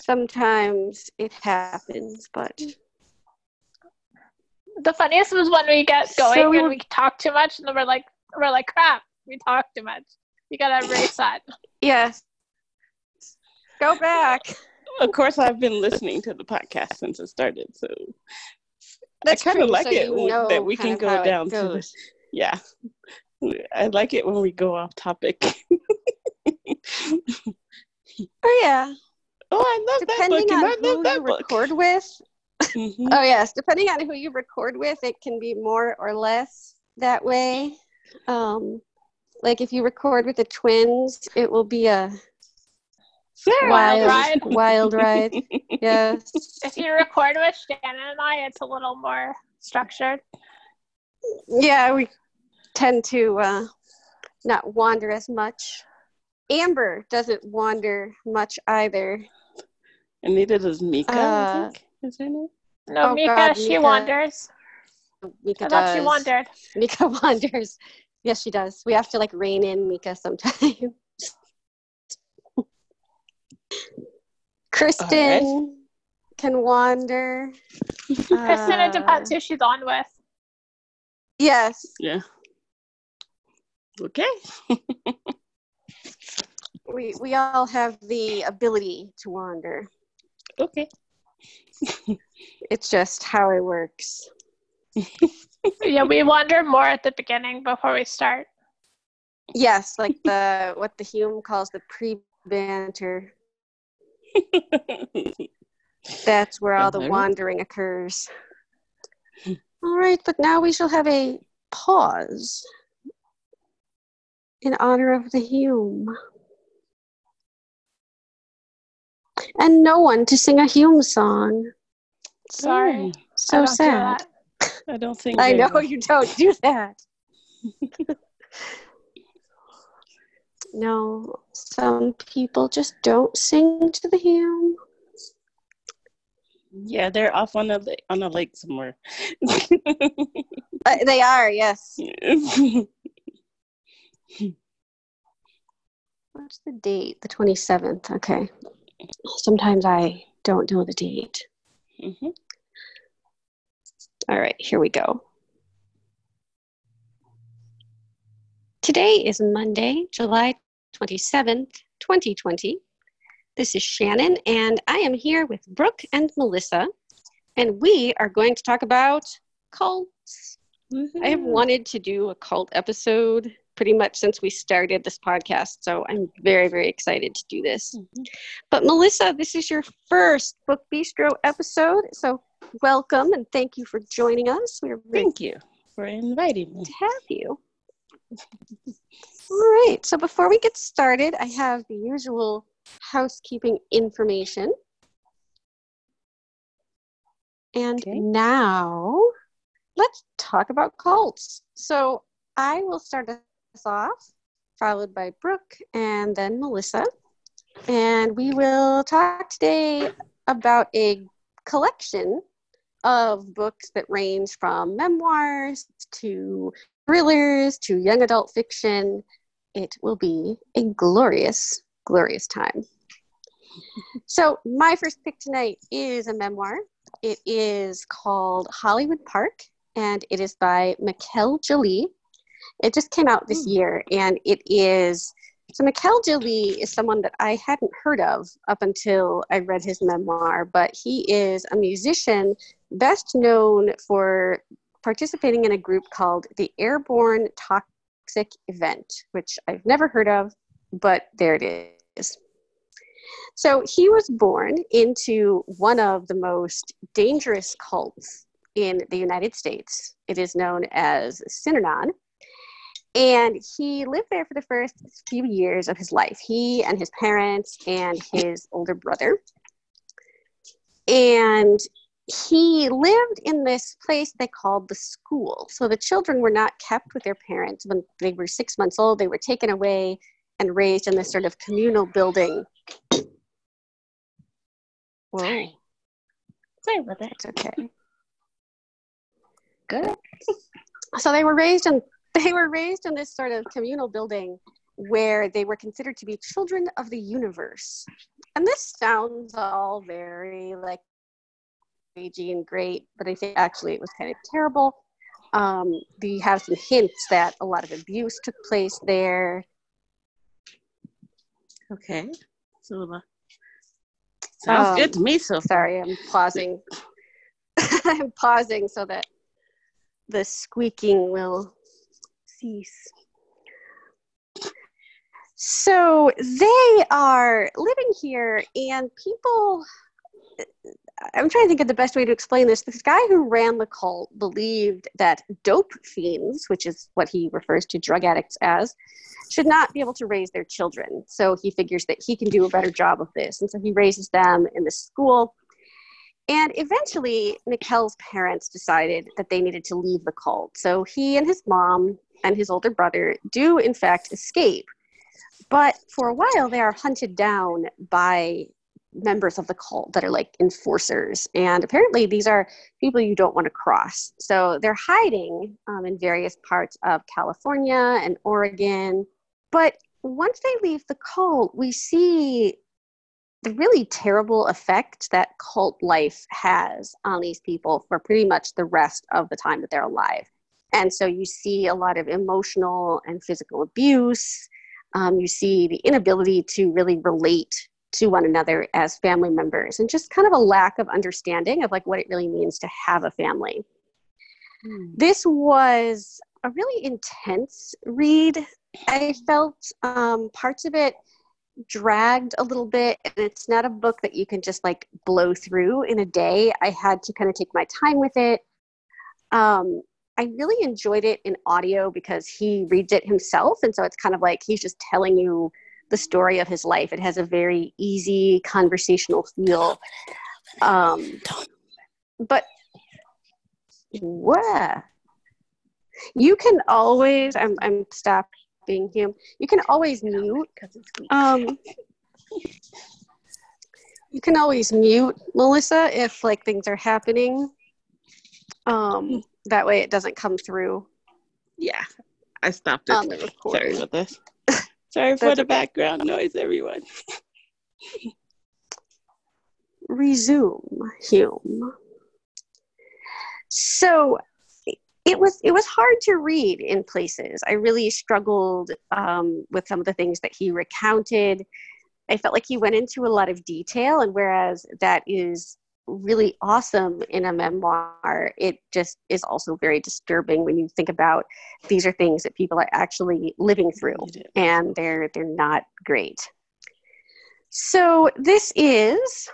[SPEAKER 2] sometimes it happens, but
[SPEAKER 3] The funniest was when we get going
[SPEAKER 2] we
[SPEAKER 3] and we talk too much, and then we're like, we're like, crap, we talk too much. You gotta erase that.
[SPEAKER 2] yes. Go back.
[SPEAKER 4] Of course, I've been listening to the podcast since it started, so
[SPEAKER 2] That's
[SPEAKER 4] kinda like
[SPEAKER 2] so
[SPEAKER 4] it
[SPEAKER 2] you know
[SPEAKER 4] that we can go down to the-
[SPEAKER 2] goes.
[SPEAKER 4] Yeah. I like it when we go off topic. (laughs)
[SPEAKER 2] Oh yeah.
[SPEAKER 4] oh, I love that book, and
[SPEAKER 2] on
[SPEAKER 4] I
[SPEAKER 2] who
[SPEAKER 4] that
[SPEAKER 2] you
[SPEAKER 4] book.
[SPEAKER 2] record with.
[SPEAKER 4] Mhm.
[SPEAKER 2] Oh yes, depending on who you record with, it can be more or less that way. Um, like if you record with the twins, it will be a
[SPEAKER 4] Sarah.
[SPEAKER 2] wild
[SPEAKER 3] ride.
[SPEAKER 2] wild ride. (laughs) Yes.
[SPEAKER 3] If you record with Shannon and I, it's a little more structured.
[SPEAKER 2] Yeah, we tend to uh, not wander as much. Amber doesn't wander much either.
[SPEAKER 4] And neither does Mika,
[SPEAKER 2] Uh,
[SPEAKER 4] I think. Is her name?
[SPEAKER 3] No,
[SPEAKER 2] Oh,
[SPEAKER 3] Mika,
[SPEAKER 2] God,
[SPEAKER 3] she
[SPEAKER 2] Mika.
[SPEAKER 3] wanders.
[SPEAKER 2] Mika
[SPEAKER 3] I thought she wandered.
[SPEAKER 2] Mika (laughs) wanders. Yes, she does. We have to like rein in Mika sometimes. (laughs) Kristen can wander.
[SPEAKER 3] Kristen, it
[SPEAKER 2] Uh,
[SPEAKER 3] depends who she's on with.
[SPEAKER 2] Yes.
[SPEAKER 4] Yeah. Okay. (laughs)
[SPEAKER 2] We we all have the ability to wander.
[SPEAKER 4] Okay.
[SPEAKER 2] It's just how it works. (laughs)
[SPEAKER 3] Yeah, we wander more at the beginning before we start.
[SPEAKER 2] Yes, like (laughs) the what the Hume calls the pre-banter. That's where all the wandering occurs. All right, but now we shall have a pause in honor of the Hume. And no one to sing a Hume song.
[SPEAKER 3] Sorry. I
[SPEAKER 2] So
[SPEAKER 3] don't do
[SPEAKER 2] sad.
[SPEAKER 4] I don't think
[SPEAKER 2] I know you don't do that. (laughs) no, some people just don't sing to the Hume.
[SPEAKER 4] Yeah, they're off on a on a lake somewhere. (laughs)
[SPEAKER 2] Uh, they are, yes. (laughs) What's the date? The 27th. Okay. Sometimes I don't know the date.
[SPEAKER 4] Mhm.
[SPEAKER 2] All right, here we go. Today is Monday, July 27th, 2020. This is Shannon, and I am here with Brooke and Melissa, and we are going to talk about cults. I have wanted to do a cult episode pretty much since we started this podcast, so I'm very, very excited to do this.
[SPEAKER 4] Mhm.
[SPEAKER 2] But Melissa, this is your first Book Bistro episode, so welcome and thank you for joining us. We're
[SPEAKER 4] Thank you for inviting me.
[SPEAKER 2] to have you. All right, so before we get started, I have the usual housekeeping information. And
[SPEAKER 4] Okay.
[SPEAKER 2] now let's talk about cults. So I will start us off, followed by Brooke and then Melissa. And we will talk today about a collection of books that range from memoirs to thrillers to young adult fiction. It will be a glorious, glorious time. so, my first pick tonight is a memoir. It is called Hollywood Park, and it is by Mikel Jollett. It just came out this hmm. year, and it is so Mikel Jollett is someone that I hadn't heard of up until I read his memoir, but he is a musician best known for participating in a group called the Airborne Toxic Event, which I've never heard of, but there it is. So he was born into one of the most dangerous cults in the United States. It is known as Synanon. And he lived there for the first few years of his life. He and his parents and his older brother. And he lived in this place they called the school. So the children were not kept with their parents when they were six months old. They were taken away and raised in this sort of communal building. Whoa,
[SPEAKER 4] Sorry. Sorry about that.
[SPEAKER 2] it's okay. Good. So they were raised in (laughs) they were raised in this sort of communal building where they were considered to be children of the universe. and this sounds all very like ragey and great, but I think actually it was kind of terrible. Um, we have some hints that a lot of abuse took place there.
[SPEAKER 4] Okay. So uh, sounds
[SPEAKER 2] Um,
[SPEAKER 4] good to me so.
[SPEAKER 2] Sorry, I'm pausing. (laughs) I'm pausing so that the squeaking will So they are living here, and people. I'm trying to think of the best way to explain this. This guy who ran the cult believed that dope fiends, which is what he refers to drug addicts as, should not be able to raise their children. So he figures that he can do a better job of this. And so he raises them in the school. And eventually, Mikel's parents decided that they needed to leave the cult. So he and his mom and his older brother do, in fact, escape. But for a while, they are hunted down by members of the cult that are like enforcers. And apparently, these are people you don't want to cross. So they're hiding um, in various parts of California and Oregon. But once they leave the cult, we see the really terrible effect that cult life has on these people for pretty much the rest of the time that they're alive. And so you see a lot of emotional and physical abuse. Um, you see the inability to really relate to one another as family members and just kind of a lack of understanding of like what it really means to have a family. This was a really intense read. I felt um, parts of it dragged a little bit and it's not a book that you can just like blow through in a day i had to kind of take my time with it um, i really enjoyed it in audio because he reads it himself and so it's kind of like he's just telling you the story of his life. It has a very easy conversational feel. Um, but what you can always i'm, I'm stopping him. You can always mute. Um, you can always mute Melissa if like things are happening. Um, that way it doesn't come through
[SPEAKER 4] Yeah. I stopped it.
[SPEAKER 2] on the
[SPEAKER 4] Sorry about this. Sorry for the
[SPEAKER 2] okay.
[SPEAKER 4] background noise, everyone. (laughs)
[SPEAKER 2] Resume, Hume. So it was it was hard to read in places. I really struggled um, with some of the things that he recounted. I felt like he went into a lot of detail, and whereas that is really awesome in a memoir, it just is also very disturbing when you think about these are things that people are actually living through, and they're they're not great. So this is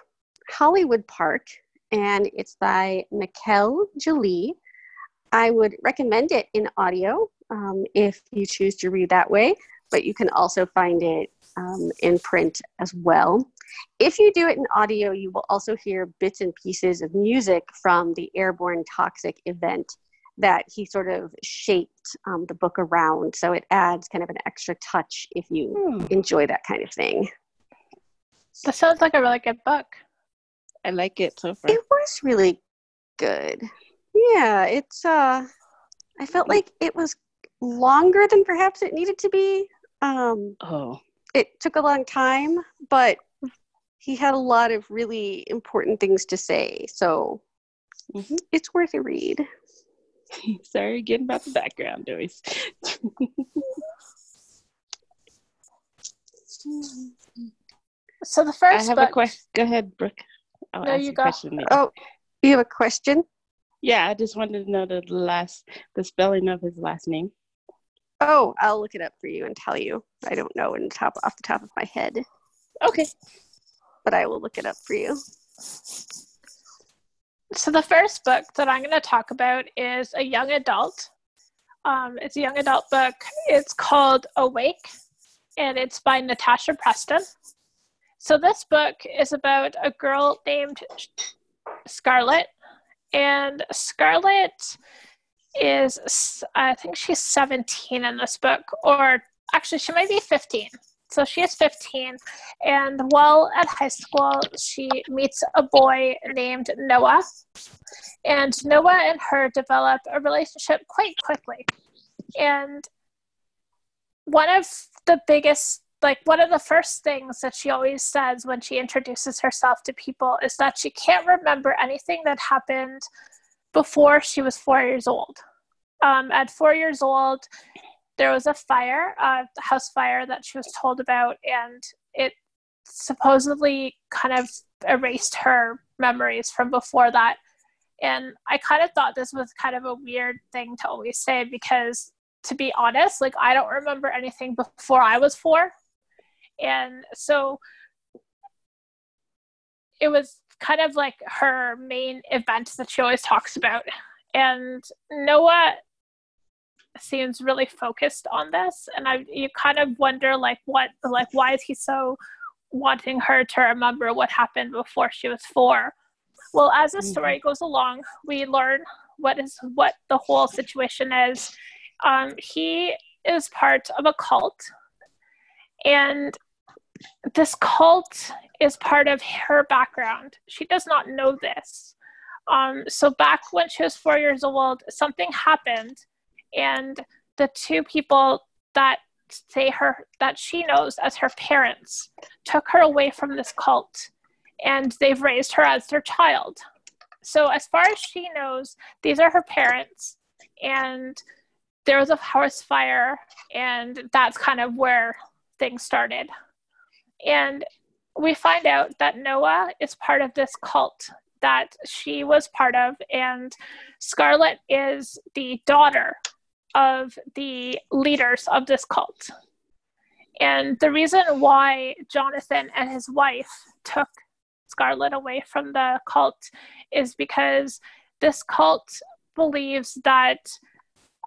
[SPEAKER 2] Hollywood Park, and it's by Mikel Jollett. I would recommend it in audio um, if you choose to read that way, but you can also find it um, in print as well. If you do it in audio, you will also hear bits and pieces of music from the Airborne Toxic event that he sort of shaped um, the book around. So it adds kind of an extra touch if you
[SPEAKER 4] Hmm.
[SPEAKER 2] enjoy that kind of thing.
[SPEAKER 3] That sounds like a really good book.
[SPEAKER 4] I like it so far.
[SPEAKER 2] It was really good. Yeah, it's uh I felt like it was longer than perhaps it needed to be. Um
[SPEAKER 4] Oh,
[SPEAKER 2] it took a long time, but he had a lot of really important things to say. So
[SPEAKER 4] Mhm.
[SPEAKER 2] it's worth a read. (laughs)
[SPEAKER 4] sorry again about the background noise. (laughs)
[SPEAKER 3] So the first.
[SPEAKER 4] I
[SPEAKER 3] first
[SPEAKER 4] have
[SPEAKER 3] book,
[SPEAKER 4] a question. Go ahead, Brooke. I'll
[SPEAKER 3] No,
[SPEAKER 4] ask
[SPEAKER 3] you
[SPEAKER 4] a
[SPEAKER 3] go.
[SPEAKER 4] question later.
[SPEAKER 2] Oh, you have a question?
[SPEAKER 4] Yeah, I just wanted to know the last, the spelling of his last name.
[SPEAKER 2] Oh, I'll look it up for you and tell you. I don't know in the top off the top of my head,
[SPEAKER 4] Okay.
[SPEAKER 2] But I will look it up for you.
[SPEAKER 3] so the first book that I'm going to talk about is a young adult. Um, it's a young adult book. It's called Awake, and it's by Natasha Preston. So this book is about a girl named Scarlett, and Scarlett is I think she's 17 in this book, or actually she might be 15. So she is 15, and while at high school, she meets a boy named Noah, and Noah and her develop a relationship quite quickly. And one of the biggest like one of the first things that she always says when she introduces herself to people is that she can't remember anything that happened before she was four years old. Um, at four years old, there was a fire, a house fire that she was told about, and it supposedly kind of erased her memories from before that. And I kind of thought this was kind of a weird thing to always say because, to be honest, like I don't remember anything before I was four. And so it was kind of like her main event that she always talks about. And Noah seems really focused on this and I you kind of wonder like what like why is he so wanting her to remember what happened before she was 4. Well, as the story mm-hmm. goes along, we learn what is what the whole situation is. Um, he is part of a cult and this cult is part of her background. She does not know this. Um, so back when she was four years old, something happened, and the two people that say her that she knows as her parents took her away from this cult, and they've raised her as their child. So as far as she knows, these are her parents, and there was a house fire, and that's kind of where things started. And we find out that Noah is part of this cult that she was part of, and Scarlett is the daughter of the leaders of this cult. And the reason why Jonathan and his wife took Scarlett away from the cult is because this cult believes that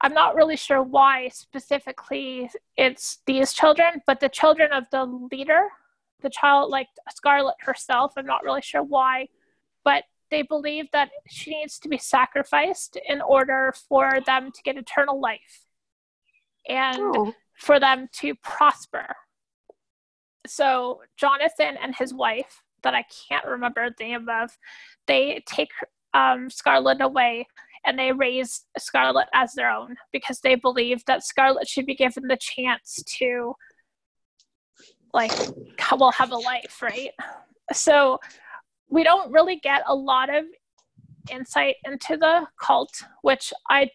[SPEAKER 3] I'm not really sure why specifically it's these children, but the children of the leader the child, like Scarlett herself, I'm not really sure why, they believe that she needs to be sacrificed in order for them to get eternal life and oh. for them to prosper. So, Jonathan and his wife, that I can't remember the name of, they take um, Scarlett away and they raise Scarlet as their own because they believe that Scarlet should be given the chance to like will have a life right so we don't really get a lot of insight into the cult which i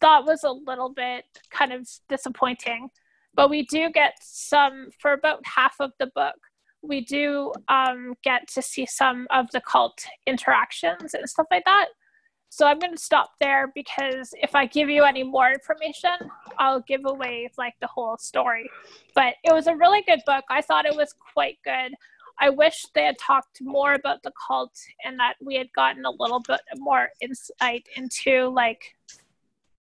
[SPEAKER 3] thought was a little bit kind of disappointing but we do get some for about half of the book we do um, get to see some of the cult interactions and stuff like that so I'm going to stop there because if I give you any more information, I'll give away like the whole story. But it was a really good book. I thought it was quite good. I wish they had talked more about the cult and that we had gotten a little bit more insight into like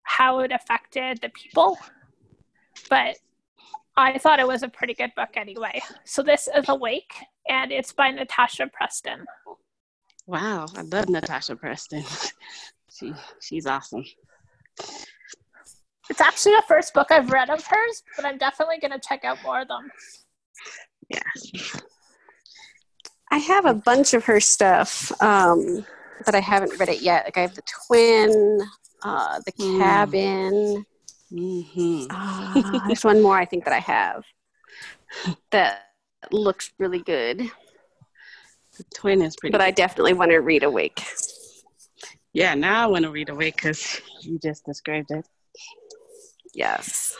[SPEAKER 3] how it affected the people. But I thought it was a pretty good book anyway. So this is Awake and it's by Natasha Preston.
[SPEAKER 4] Wow, I love Natasha Preston. (laughs) she she's awesome.
[SPEAKER 3] It's actually the first book I've read of hers, but I'm definitely gonna check out more of them.
[SPEAKER 2] Yeah. I have a bunch of her stuff, um, but I haven't read it yet. Like I have the twin, uh, the hmm. cabin. Mm-hmm. Uh, there's one more I think that I have (laughs) that looks really good.
[SPEAKER 4] The twin is pretty.
[SPEAKER 2] But I definitely want to read Awake.
[SPEAKER 4] Yeah, now I want to read Awake because you just described it.
[SPEAKER 2] Yes.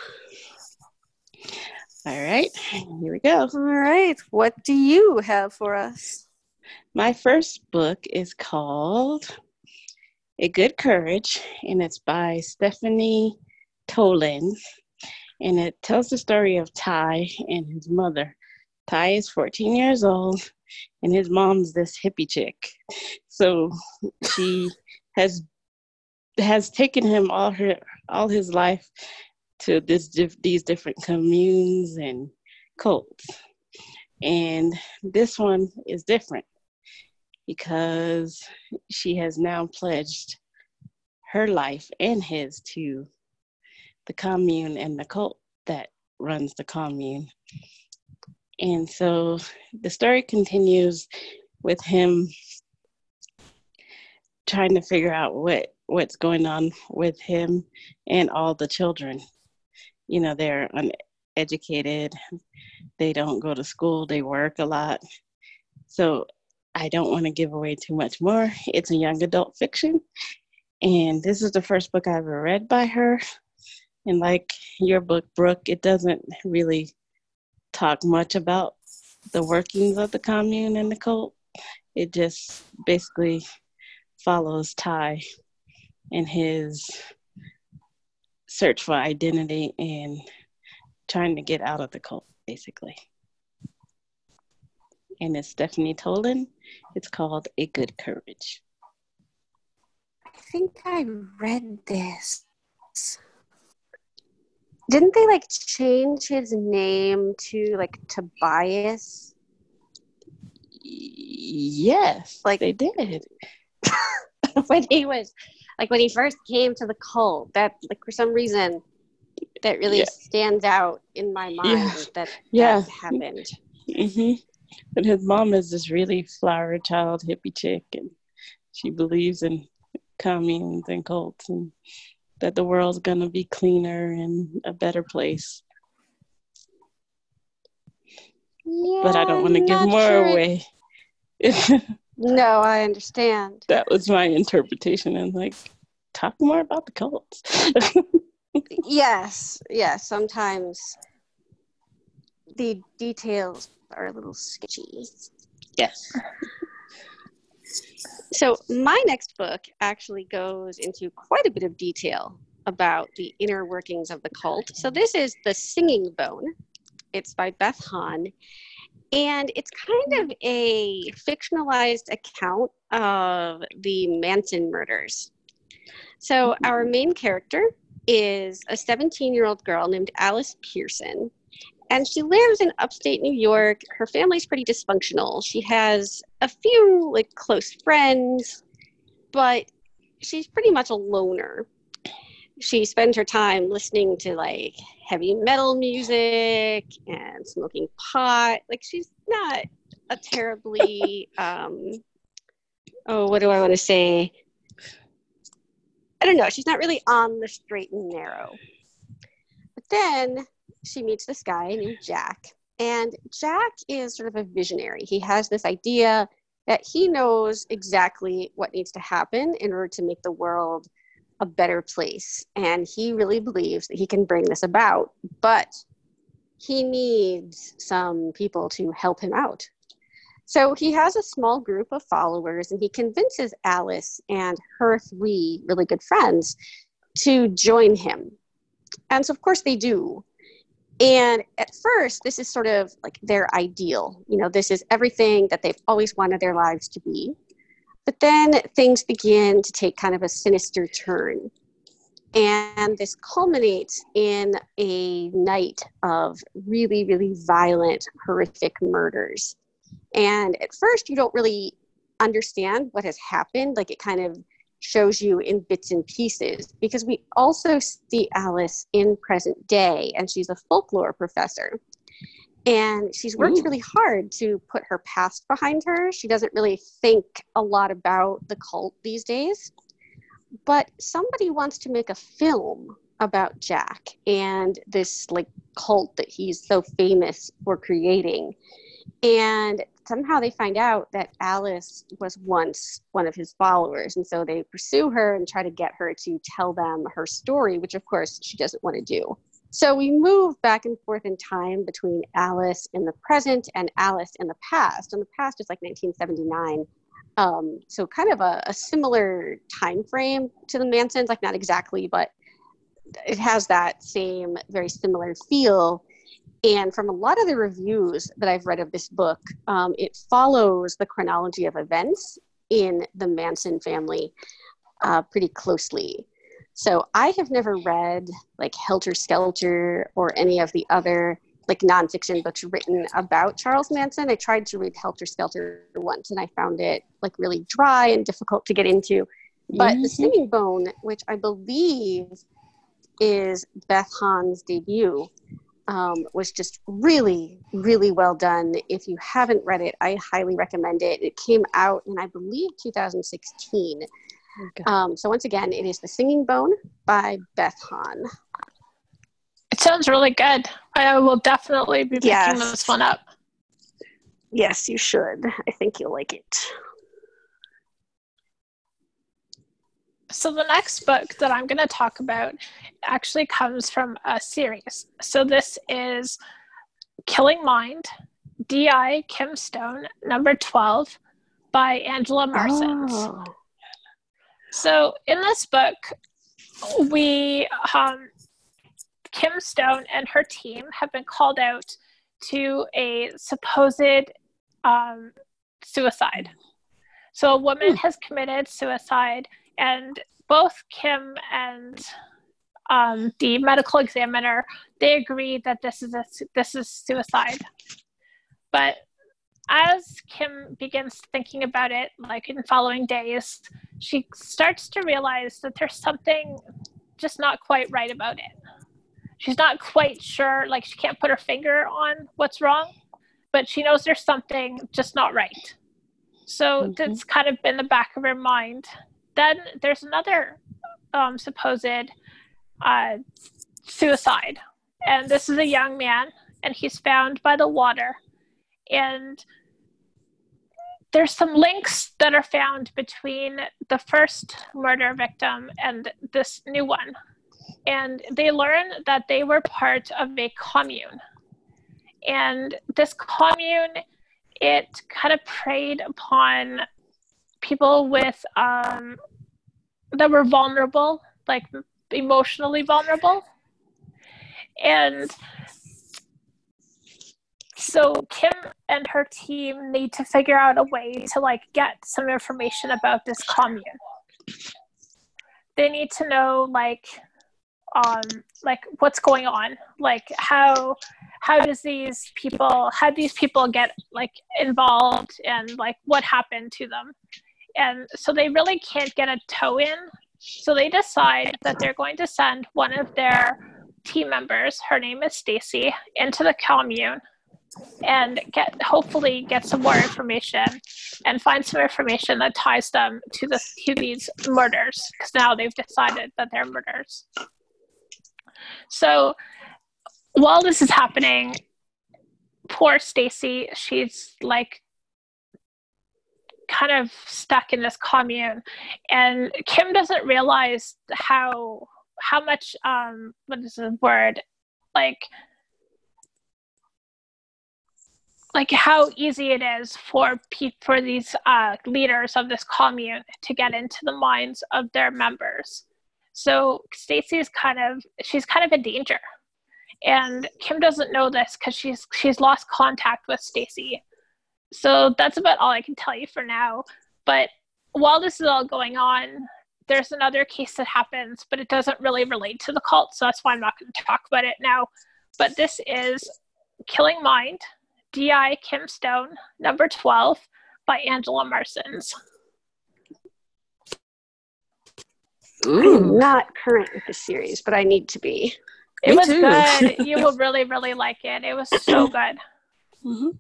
[SPEAKER 4] All right, here we go.
[SPEAKER 2] All right, what do you have for us?
[SPEAKER 4] My first book is called A Good Courage, and it's by Stephanie Tolan. And it tells the story of Ty and his mother. Ty is 14 years old and his mom's this hippie chick. So she has has taken him all her all his life to this these different communes and cults. And this one is different because she has now pledged her life and his to the commune and the cult that runs the commune. And so the story continues with him trying to figure out what what's going on with him and all the children. You know, they're uneducated. They don't go to school, they work a lot. So I don't want to give away too much more. It's a young adult fiction. And this is the first book I've ever read by her. And like your book, Brooke, it doesn't really talk much about the workings of the commune and the cult. It just basically follows Ty and his search for identity and trying to get out of the cult, basically. And it's Stephanie Tolan. It's called A Good Courage.
[SPEAKER 2] I think I read this. Didn't they like change his name to like Tobias?
[SPEAKER 4] Yes,
[SPEAKER 2] Like-
[SPEAKER 4] they did. (laughs)
[SPEAKER 2] when he was like when he first came to the cult that like for some reason that really
[SPEAKER 4] Yeah.
[SPEAKER 2] stands out in my mind
[SPEAKER 4] Yeah.
[SPEAKER 2] that (laughs)
[SPEAKER 4] Yeah.
[SPEAKER 2] that happened
[SPEAKER 4] hmm But his mom is this really flower child hippie chick, and she believes in communes and cults, and that the world's gonna be cleaner and a better place.
[SPEAKER 2] yeah,
[SPEAKER 4] But I don't want to give more
[SPEAKER 2] sure
[SPEAKER 4] away. (laughs)
[SPEAKER 2] no i understand
[SPEAKER 4] that was my interpretation, and like, talk more about the cults. (laughs)
[SPEAKER 2] yes yes sometimes the details are a little sketchy
[SPEAKER 4] yes.
[SPEAKER 2] So, my next book actually goes into quite a bit of detail about the inner workings of the cult. So, this is The Singing Bone. It's by Beth Hahn. And it's kind of a fictionalized account of the Manson murders. So, mm-hmm. our main character is a 17 year old girl named Alice Pearson. And she lives in upstate New York. Her family's pretty dysfunctional. She has a few like close friends, but she's pretty much a loner. She spends her time listening to like heavy metal music and smoking pot. Like she's not a terribly (laughs) um oh what do I want to say? I don't know. She's not really on the straight and narrow. But then she meets this guy named Jack. And Jack is sort of a visionary. He has this idea that he knows exactly what needs to happen in order to make the world a better place. And he really believes that he can bring this about. But he needs some people to help him out. So he has a small group of followers and he convinces Alice and her three really good friends to join him. And so, of course, they do. And at first, this is sort of like their ideal. You know, this is everything that they've always wanted their lives to be. But then things begin to take kind of a sinister turn. And this culminates in a night of really, really violent, horrific murders. And at first, you don't really understand what has happened. Like it kind of shows you in bits and pieces because we also see Alice in present day and she's a folklore professor. And she's worked
[SPEAKER 4] Ooh.
[SPEAKER 2] really hard to put her past behind her. She doesn't really think a lot about the cult these days. But somebody wants to make a film about Jack and this like cult that he's so famous for creating. And somehow they find out that Alice was once one of his followers. And so they pursue her and try to get her to tell them her story, which of course she doesn't want to do. So we move back and forth in time between Alice in the present and Alice in the past. And the past is like 1979. Um, so kind of a, a similar time frame to the Mansons, like not exactly, but it has that same very similar feel. And from a lot of the reviews that I've read of this book, um, it follows the chronology of events in the Manson family uh, pretty closely. So I have never read like Helter Skelter or any of the other like nonfiction books written about Charles Manson. I tried to read Helter Skelter once and I found it like really dry and difficult to get into. But The
[SPEAKER 4] Mhm.
[SPEAKER 2] Singing Bone, which I believe is Beth Hahn's debut, um, was just really, really well done. If you haven't read it, I highly recommend it. It came out in, I believe, 2016.
[SPEAKER 4] Okay.
[SPEAKER 2] Um, so once again, it is The Singing Bone by Beth Hahn.
[SPEAKER 3] It sounds really good. I will definitely be picking
[SPEAKER 2] Yes.
[SPEAKER 3] this one up.
[SPEAKER 2] Yes, you should. I think you'll like it.
[SPEAKER 3] So the next book that I'm going to talk about actually comes from a series. So this is Killing Mind, D.I. Kim Stone, number 12 by Angela Marsons.
[SPEAKER 2] Oh.
[SPEAKER 3] So in this book, we um, Kim Stone and her team have been called out to a supposed um, suicide. So a woman has committed suicide, and both Kim and um, the medical examiner they agree that this is a this is suicide. But as Kim begins thinking about it, like in following days, she starts to realize that there's something just not quite right about it. She's not quite sure, like she can't put her finger on what's wrong, but she knows there's something just not right. So
[SPEAKER 4] Mhm.
[SPEAKER 3] that's kind of been the back of her mind. Then there's another um, supposed uh, suicide, and this is a young man, and he's found by the water, and there's some links that are found between the first murder victim and this new one. And they learn that they were part of a commune. And this commune, it kind of preyed upon people with um, that were vulnerable, like emotionally vulnerable. And so Kim and her team need to figure out a way to like get some information about this commune. They need to know like um like what's going on, like how how does these people how do these people get like involved and like what happened to them. And so they really can't get a toe in. So they decide that they're going to send one of their team members, her name is Stacy, into the commune and get hopefully get some more information and find some information that ties them to the to these murders because now they've decided that they're murders. So while this is happening, poor Stacy, she's like kind of stuck in this commune and Kim doesn't realize how how much um what is the word like like how easy it is for pe- for these uh, leaders of this commune to get into the minds of their members. So Stacy is kind of she's kind of in danger, and Kim doesn't know this because she's she's lost contact with Stacy. So that's about all I can tell you for now. But while this is all going on, there's another case that happens, but it doesn't really relate to the cult, so that's why I'm not going to talk about it now. But this is Killing Mind D.I. Kim Stone, number 12, by Angela Marsons.
[SPEAKER 2] I'm not current with the series, but I need to be.
[SPEAKER 3] It
[SPEAKER 6] Me
[SPEAKER 3] was
[SPEAKER 6] too.
[SPEAKER 3] good. You (laughs) will really, really like it. It was so (clears throat) good.
[SPEAKER 4] Mhm.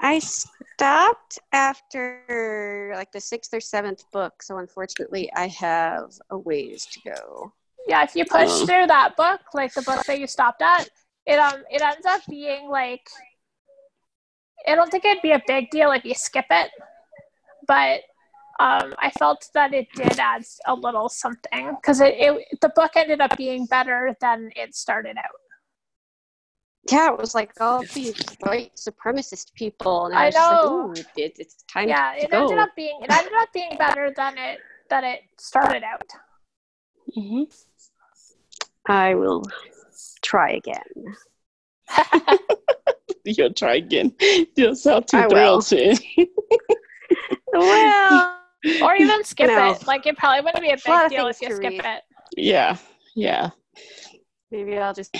[SPEAKER 2] I stopped after like the sixth or seventh book, so unfortunately, I have a ways to go.
[SPEAKER 3] Yeah, if you push
[SPEAKER 4] Oh.
[SPEAKER 3] through that book, like the book that you stopped at, it um it ends up being like I don't think it'd be a big deal if you skip it, but um, I felt that it did add a little something because it, it the book ended up being better than it started out.
[SPEAKER 2] Yeah, it was like all these white supremacist people, and I,
[SPEAKER 3] I
[SPEAKER 2] was just like,
[SPEAKER 3] know.
[SPEAKER 2] "Ooh, it, it's time
[SPEAKER 3] yeah,
[SPEAKER 2] to
[SPEAKER 3] it
[SPEAKER 2] go."
[SPEAKER 3] ended up being it ended up being better than it than it started out.
[SPEAKER 4] Mhm.
[SPEAKER 2] I will try again. (laughs)
[SPEAKER 4] You'll try again. You'll sound too
[SPEAKER 2] I will. (laughs) Well,
[SPEAKER 3] or even skip
[SPEAKER 2] No.
[SPEAKER 3] it. Like it probably wouldn't be a
[SPEAKER 2] a
[SPEAKER 3] big
[SPEAKER 2] of
[SPEAKER 3] deal if you skip
[SPEAKER 2] read.
[SPEAKER 3] it.
[SPEAKER 4] Yeah, yeah.
[SPEAKER 2] maybe I'll just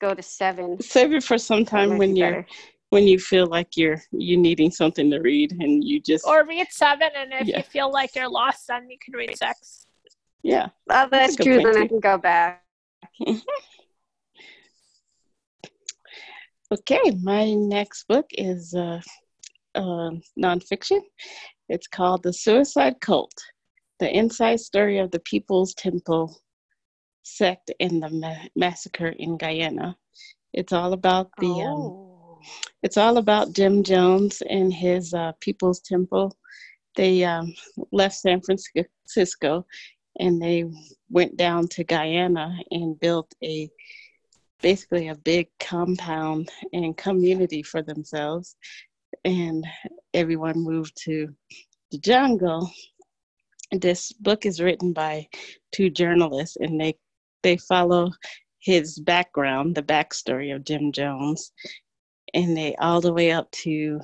[SPEAKER 2] go to seven.
[SPEAKER 4] Save it for some time when you're
[SPEAKER 2] better.
[SPEAKER 4] when you feel like you're you needing something to read and you just
[SPEAKER 3] Or read seven, and if
[SPEAKER 4] Yeah.
[SPEAKER 3] you feel like you're lost, then you can read six.
[SPEAKER 4] yeah.
[SPEAKER 2] Oh, that's
[SPEAKER 4] a good
[SPEAKER 2] true.
[SPEAKER 4] point,
[SPEAKER 2] Then I can go back. (laughs)
[SPEAKER 4] Okay, my next book is uh, uh, nonfiction. It's called The Suicide Cult The Inside Story of the People's Temple sect and the ma- massacre in Guyana. It's all about the um,
[SPEAKER 2] oh.
[SPEAKER 4] it's all about Jim Jones and his uh, People's Temple. They um, left San Francisco and they went down to Guyana and built a basically a big compound and community for themselves. And everyone moved to the jungle. This book is written by two journalists, and they they follow his background, the backstory of Jim Jones, and they all the way up to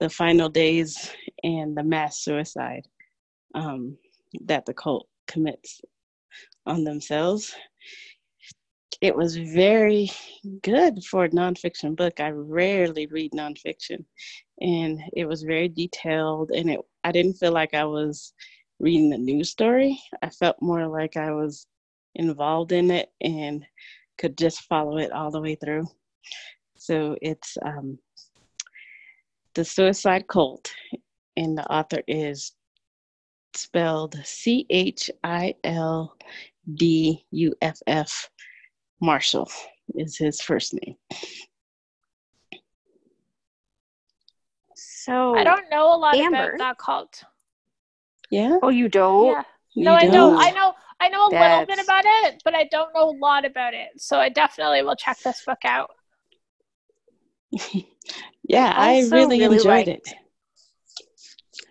[SPEAKER 4] the final days and the mass suicide um, that the cult commits on themselves. It was very good for a nonfiction book. I rarely read nonfiction, and it was very detailed. And it, I didn't feel like I was reading a news story. I felt more like I was involved in it and could just follow it all the way through. So it's um, The Suicide Cult, and the author is spelled C H I L D U F F. Marshall is his first name.
[SPEAKER 2] So
[SPEAKER 3] I don't know a lot
[SPEAKER 2] Amber.
[SPEAKER 3] about that cult.
[SPEAKER 4] Yeah.
[SPEAKER 2] Oh, you don't?
[SPEAKER 3] Yeah.
[SPEAKER 4] You
[SPEAKER 3] No, I know.
[SPEAKER 4] don't?
[SPEAKER 3] I know. I know a little bit about it, but I don't know a lot about it. So I definitely will check this book out. (laughs)
[SPEAKER 4] Yeah, I
[SPEAKER 2] also
[SPEAKER 4] really,
[SPEAKER 2] really
[SPEAKER 4] enjoyed
[SPEAKER 2] liked-
[SPEAKER 4] it.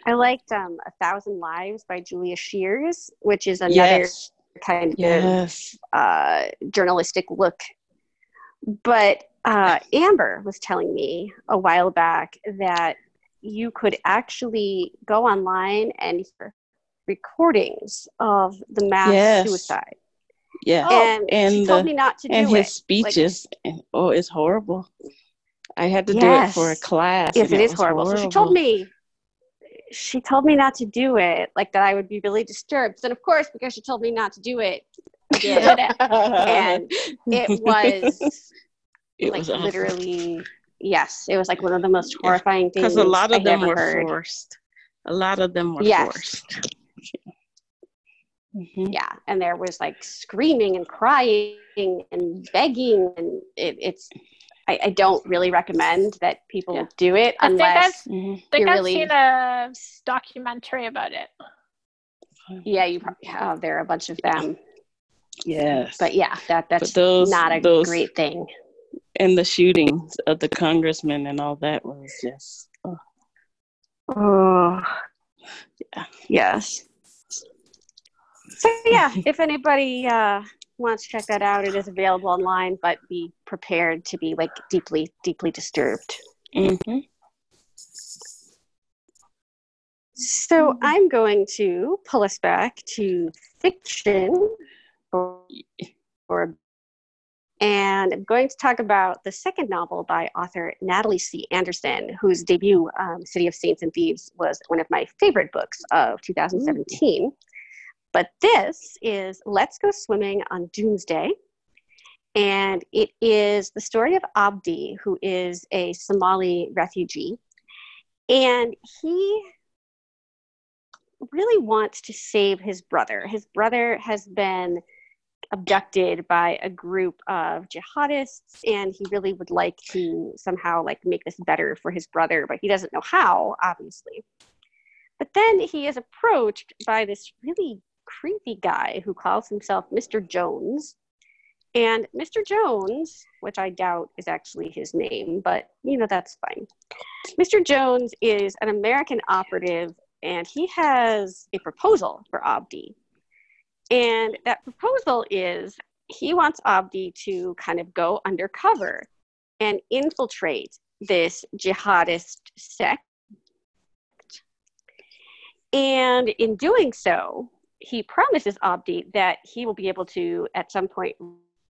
[SPEAKER 2] I liked um, A Thousand Lives by Julia Scheeres, which is another
[SPEAKER 4] Yes.
[SPEAKER 2] Kind of uh, journalistic look. But uh, Amber was telling me a while back that you could actually go online and hear recordings of the mass
[SPEAKER 4] Yes.
[SPEAKER 2] suicide.
[SPEAKER 4] Yeah.
[SPEAKER 3] Oh,
[SPEAKER 2] and,
[SPEAKER 4] and
[SPEAKER 2] she told
[SPEAKER 4] the-
[SPEAKER 2] me not to
[SPEAKER 4] and
[SPEAKER 2] do
[SPEAKER 4] his speeches and oh it's horrible i had to do it for a class
[SPEAKER 2] Yes,
[SPEAKER 4] and
[SPEAKER 2] it is
[SPEAKER 4] was
[SPEAKER 2] horrible. So she told me she told me not to do it, like that I would be really disturbed. And of course, because she told me not to do it, I did it. (laughs) and it was (laughs)
[SPEAKER 4] it
[SPEAKER 2] like
[SPEAKER 4] was awful.
[SPEAKER 2] literally yes, it was like one of the most
[SPEAKER 4] Yeah,
[SPEAKER 2] horrifying things
[SPEAKER 4] because a lot of
[SPEAKER 2] I
[SPEAKER 4] them were
[SPEAKER 2] heard.
[SPEAKER 4] forced a lot of them were
[SPEAKER 2] Yes.
[SPEAKER 4] forced Mhm.
[SPEAKER 2] Yeah, and there was like screaming and crying and begging, and it, it's. I, I don't really recommend that people
[SPEAKER 4] Yeah.
[SPEAKER 2] do it
[SPEAKER 3] I think
[SPEAKER 2] unless.
[SPEAKER 4] Mhm.
[SPEAKER 3] I think
[SPEAKER 2] You're
[SPEAKER 3] I've
[SPEAKER 2] really-
[SPEAKER 3] seen a documentary about it.
[SPEAKER 2] Yeah, you probably have. There are a bunch of them,
[SPEAKER 4] yes
[SPEAKER 2] but yeah, that that's
[SPEAKER 4] those
[SPEAKER 2] not a
[SPEAKER 4] those
[SPEAKER 2] great thing.
[SPEAKER 4] and the shootings of the congressmen and all that was just oh,
[SPEAKER 2] Oh,
[SPEAKER 4] Yeah.
[SPEAKER 2] yes. So yeah, if anybody uh, wants to check that out, it is available online. But be prepared to be like deeply, deeply disturbed.
[SPEAKER 4] mhm.
[SPEAKER 2] So I'm going to pull us back to fiction, for, for- and I'm going to talk about the second novel by author Natalie C. Anderson, whose debut, um, City of Saints and Thieves, was one of my favorite books of 2017. But this is Let's Go Swimming on Doomsday. And it is the story of Abdi, who is a Somali refugee. And he really wants to save his brother. His brother has been abducted by a group of jihadists and he really would like to somehow like make this better for his brother but he doesn't know how obviously but then he is approached by this really creepy guy who calls himself Mr. Jones and Mr. Jones which I doubt is actually his name but you know that's fine Mr. Jones is an American operative and he has a proposal for Abdi. And that proposal is he wants Abdi to kind of go undercover and infiltrate this jihadist sect. And in doing so, he promises Abdi that he will be able to, at some point,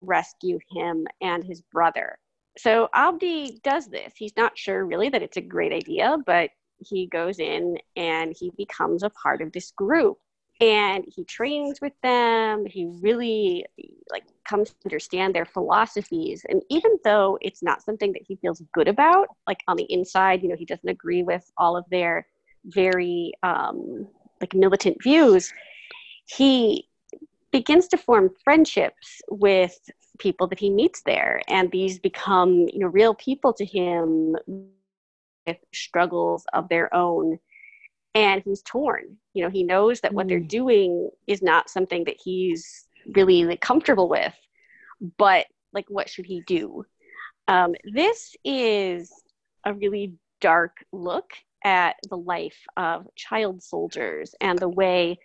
[SPEAKER 2] rescue him and his brother. So Abdi does this. He's not sure really that it's a great idea, but he goes in and he becomes a part of this group and he trains with them he really like comes to understand their philosophies and even though it's not something that he feels good about like on the inside you know he doesn't agree with all of their very um like militant views he begins to form friendships with people that he meets there. And these become you know real people to him with struggles of their own. And he's torn. You know he knows that what they're
[SPEAKER 6] Mm.
[SPEAKER 2] doing is not something that he's really like, comfortable with. But like what should he do? Um, this is a really dark look at the life of child soldiers and the way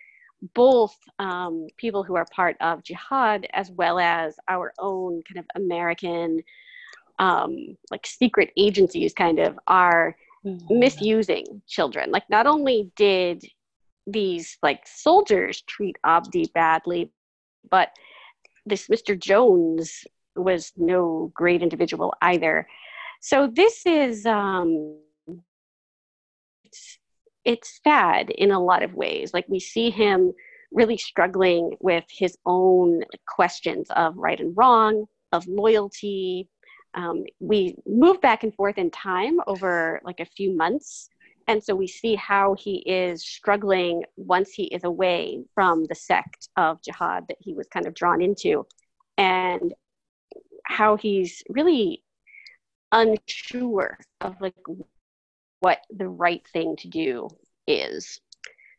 [SPEAKER 2] both um, people who are part of jihad as well as our own kind of American um, like secret agencies kind of are misusing children. Like not only did these like soldiers treat Abdi badly, but this Mr. Jones was no great individual either. So this is um it's it's sad in a lot of ways. Like we see him really struggling with his own questions of right and wrong, of loyalty. Um, we move back and forth in time over like a few months. And so we see how he is struggling once he is away from the sect of jihad that he was kind of drawn into, and how he's really unsure of like what the right thing to do is.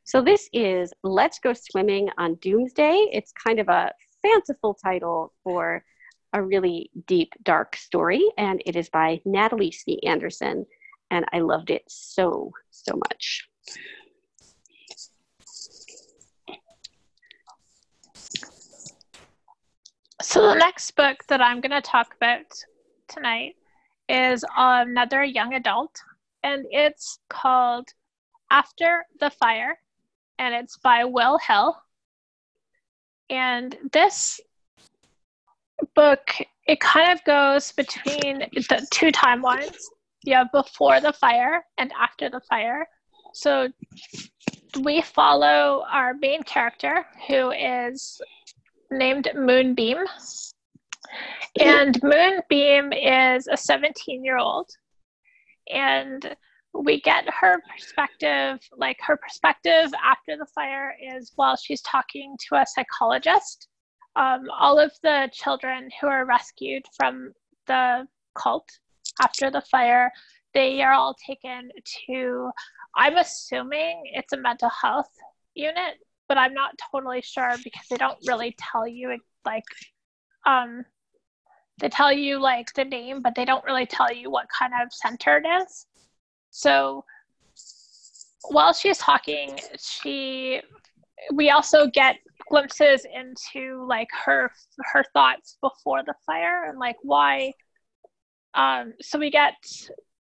[SPEAKER 2] So this is Let's Go Swimming on Doomsday. It's kind of a fanciful title for a really deep, dark story, and it is by Natalie C. Anderson, and I loved it so, so much.
[SPEAKER 3] So the next book that I'm going to talk about tonight is another young adult, and it's called After the Fire, and it's by Will Hill. And this book, it kind of goes between the two timelines. You have before the fire and after the fire. So we follow our main character, who is named Moonbeam. And Moonbeam is a 17 year old. And we get her perspective, like her perspective after the fire is while she's talking to a psychologist. Um, all of the children who are rescued from the cult after the fire, they are all taken to, I'm assuming it's a mental health unit, but I'm not totally sure because they don't really tell you like um they tell you like the name but they don't really tell you what kind of center it is. So while she's talking, she we also get glimpses into like her her thoughts before the fire and like why um so we get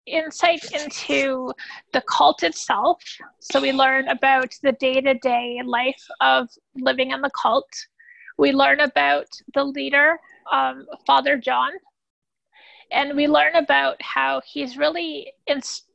[SPEAKER 3] insight into the cult itself. So we learn about the day to day life of living in the cult. We learn about the leader, um, Father John, and we learn about how he's really inst-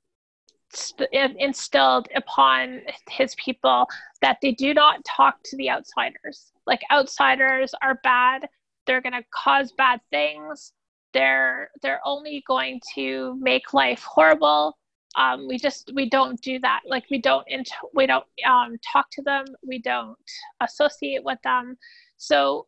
[SPEAKER 3] instilled upon his people that they do not talk to the outsiders. Like outsiders are bad, they're going to cause bad things. They're they're only going to make life horrible. Um, we just we don't do that. Like we don't int- we don't um, talk to them. We don't associate with them. So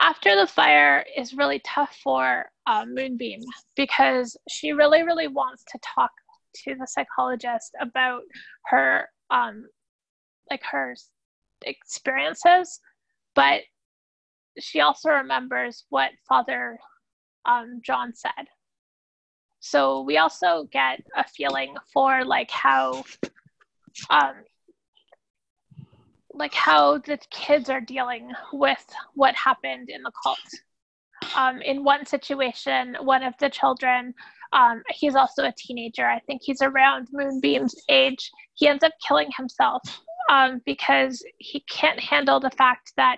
[SPEAKER 3] after the fire is really tough for uh, moonbeam because she really really wants to talk to the psychologist about her um, like her experiences but she also remembers what father um, John said. So we also get a feeling for like how, um, like how the kids are dealing with what happened in the cult. Um, in one situation, one of the children, um, he's also a teenager. I think he's around Moonbeam's age. He ends up killing himself um, because he can't handle the fact that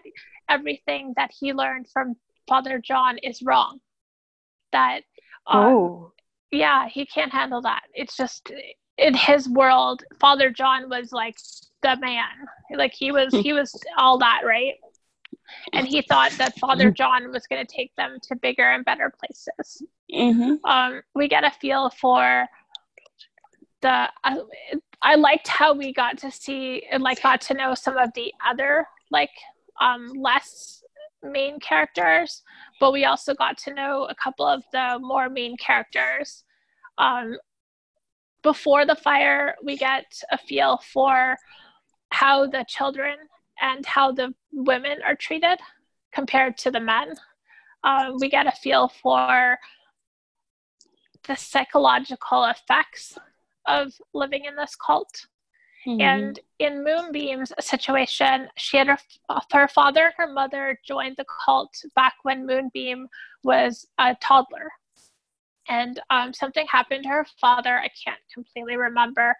[SPEAKER 3] everything that he learned from Father John is wrong that um,
[SPEAKER 2] oh,
[SPEAKER 3] yeah he can't handle that it's just in his world father john was like the man. Like he was he was all that right? And he thought that father john was going to take them to bigger and better places.
[SPEAKER 4] Mm-hmm.
[SPEAKER 3] um, we get a feel for the I, I liked how we got to see and like got to know some of the other like um, less main characters, but we also got to know a couple of the more main characters. Um, before the fire, we get a feel for how the children and how the women are treated compared to the men. Uh, we get a feel for the psychological effects of living in this cult. Mm-hmm. And in Moonbeam's situation, she had her, her father and her mother joined the cult back when Moonbeam was a toddler and um, something happened to her father. I can't completely remember,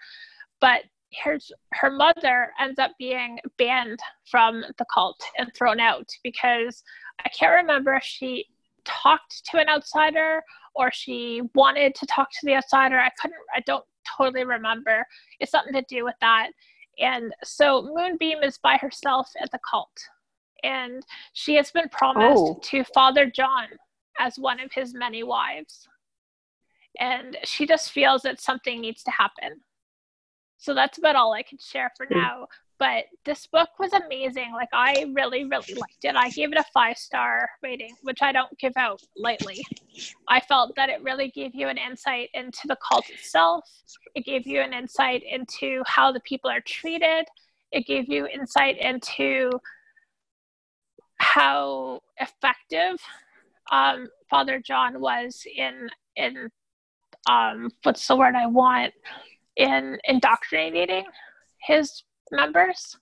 [SPEAKER 3] but her her mother ends up being banned from the cult and thrown out because I can't remember if she talked to an outsider or she wanted to talk to the outsider. I couldn't. I don't totally remember. It's something to do with that. And so Moonbeam is by herself at the cult, and she has been promised oh. to Father John as one of his many wives and she just feels that something needs to happen. So that's about all I can share for now. But this book was amazing. Like I really, really liked it. I gave it a five star rating, which I don't give out lightly. I felt that it really gave you an insight into the cult itself. It gave you an insight into how the people are treated. It gave you insight into how effective um, Father John was in in um, what's the word I want in indoctrinating his members.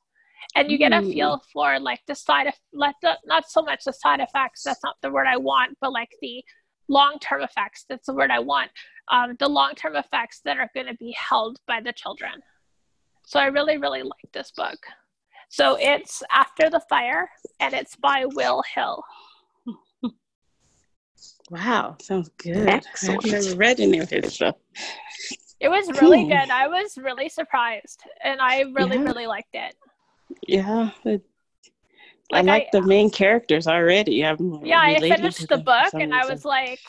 [SPEAKER 3] And you get a feel for like the side of let the not so much the side effects, that's not the word I want, but like the long term effects, that's the word I want. Um, the long term effects that are going to be held by the children. So I really, really like this book. So it's After the Fire and it's by Will Hill.
[SPEAKER 4] Wow, sounds good. Excellent. I've never read any of his stuff.
[SPEAKER 3] It was really good. I was really surprised, and I really, yeah. really liked it.
[SPEAKER 4] Yeah, it, like I like the main characters already. I'm
[SPEAKER 3] yeah, I finished the book, and I was like,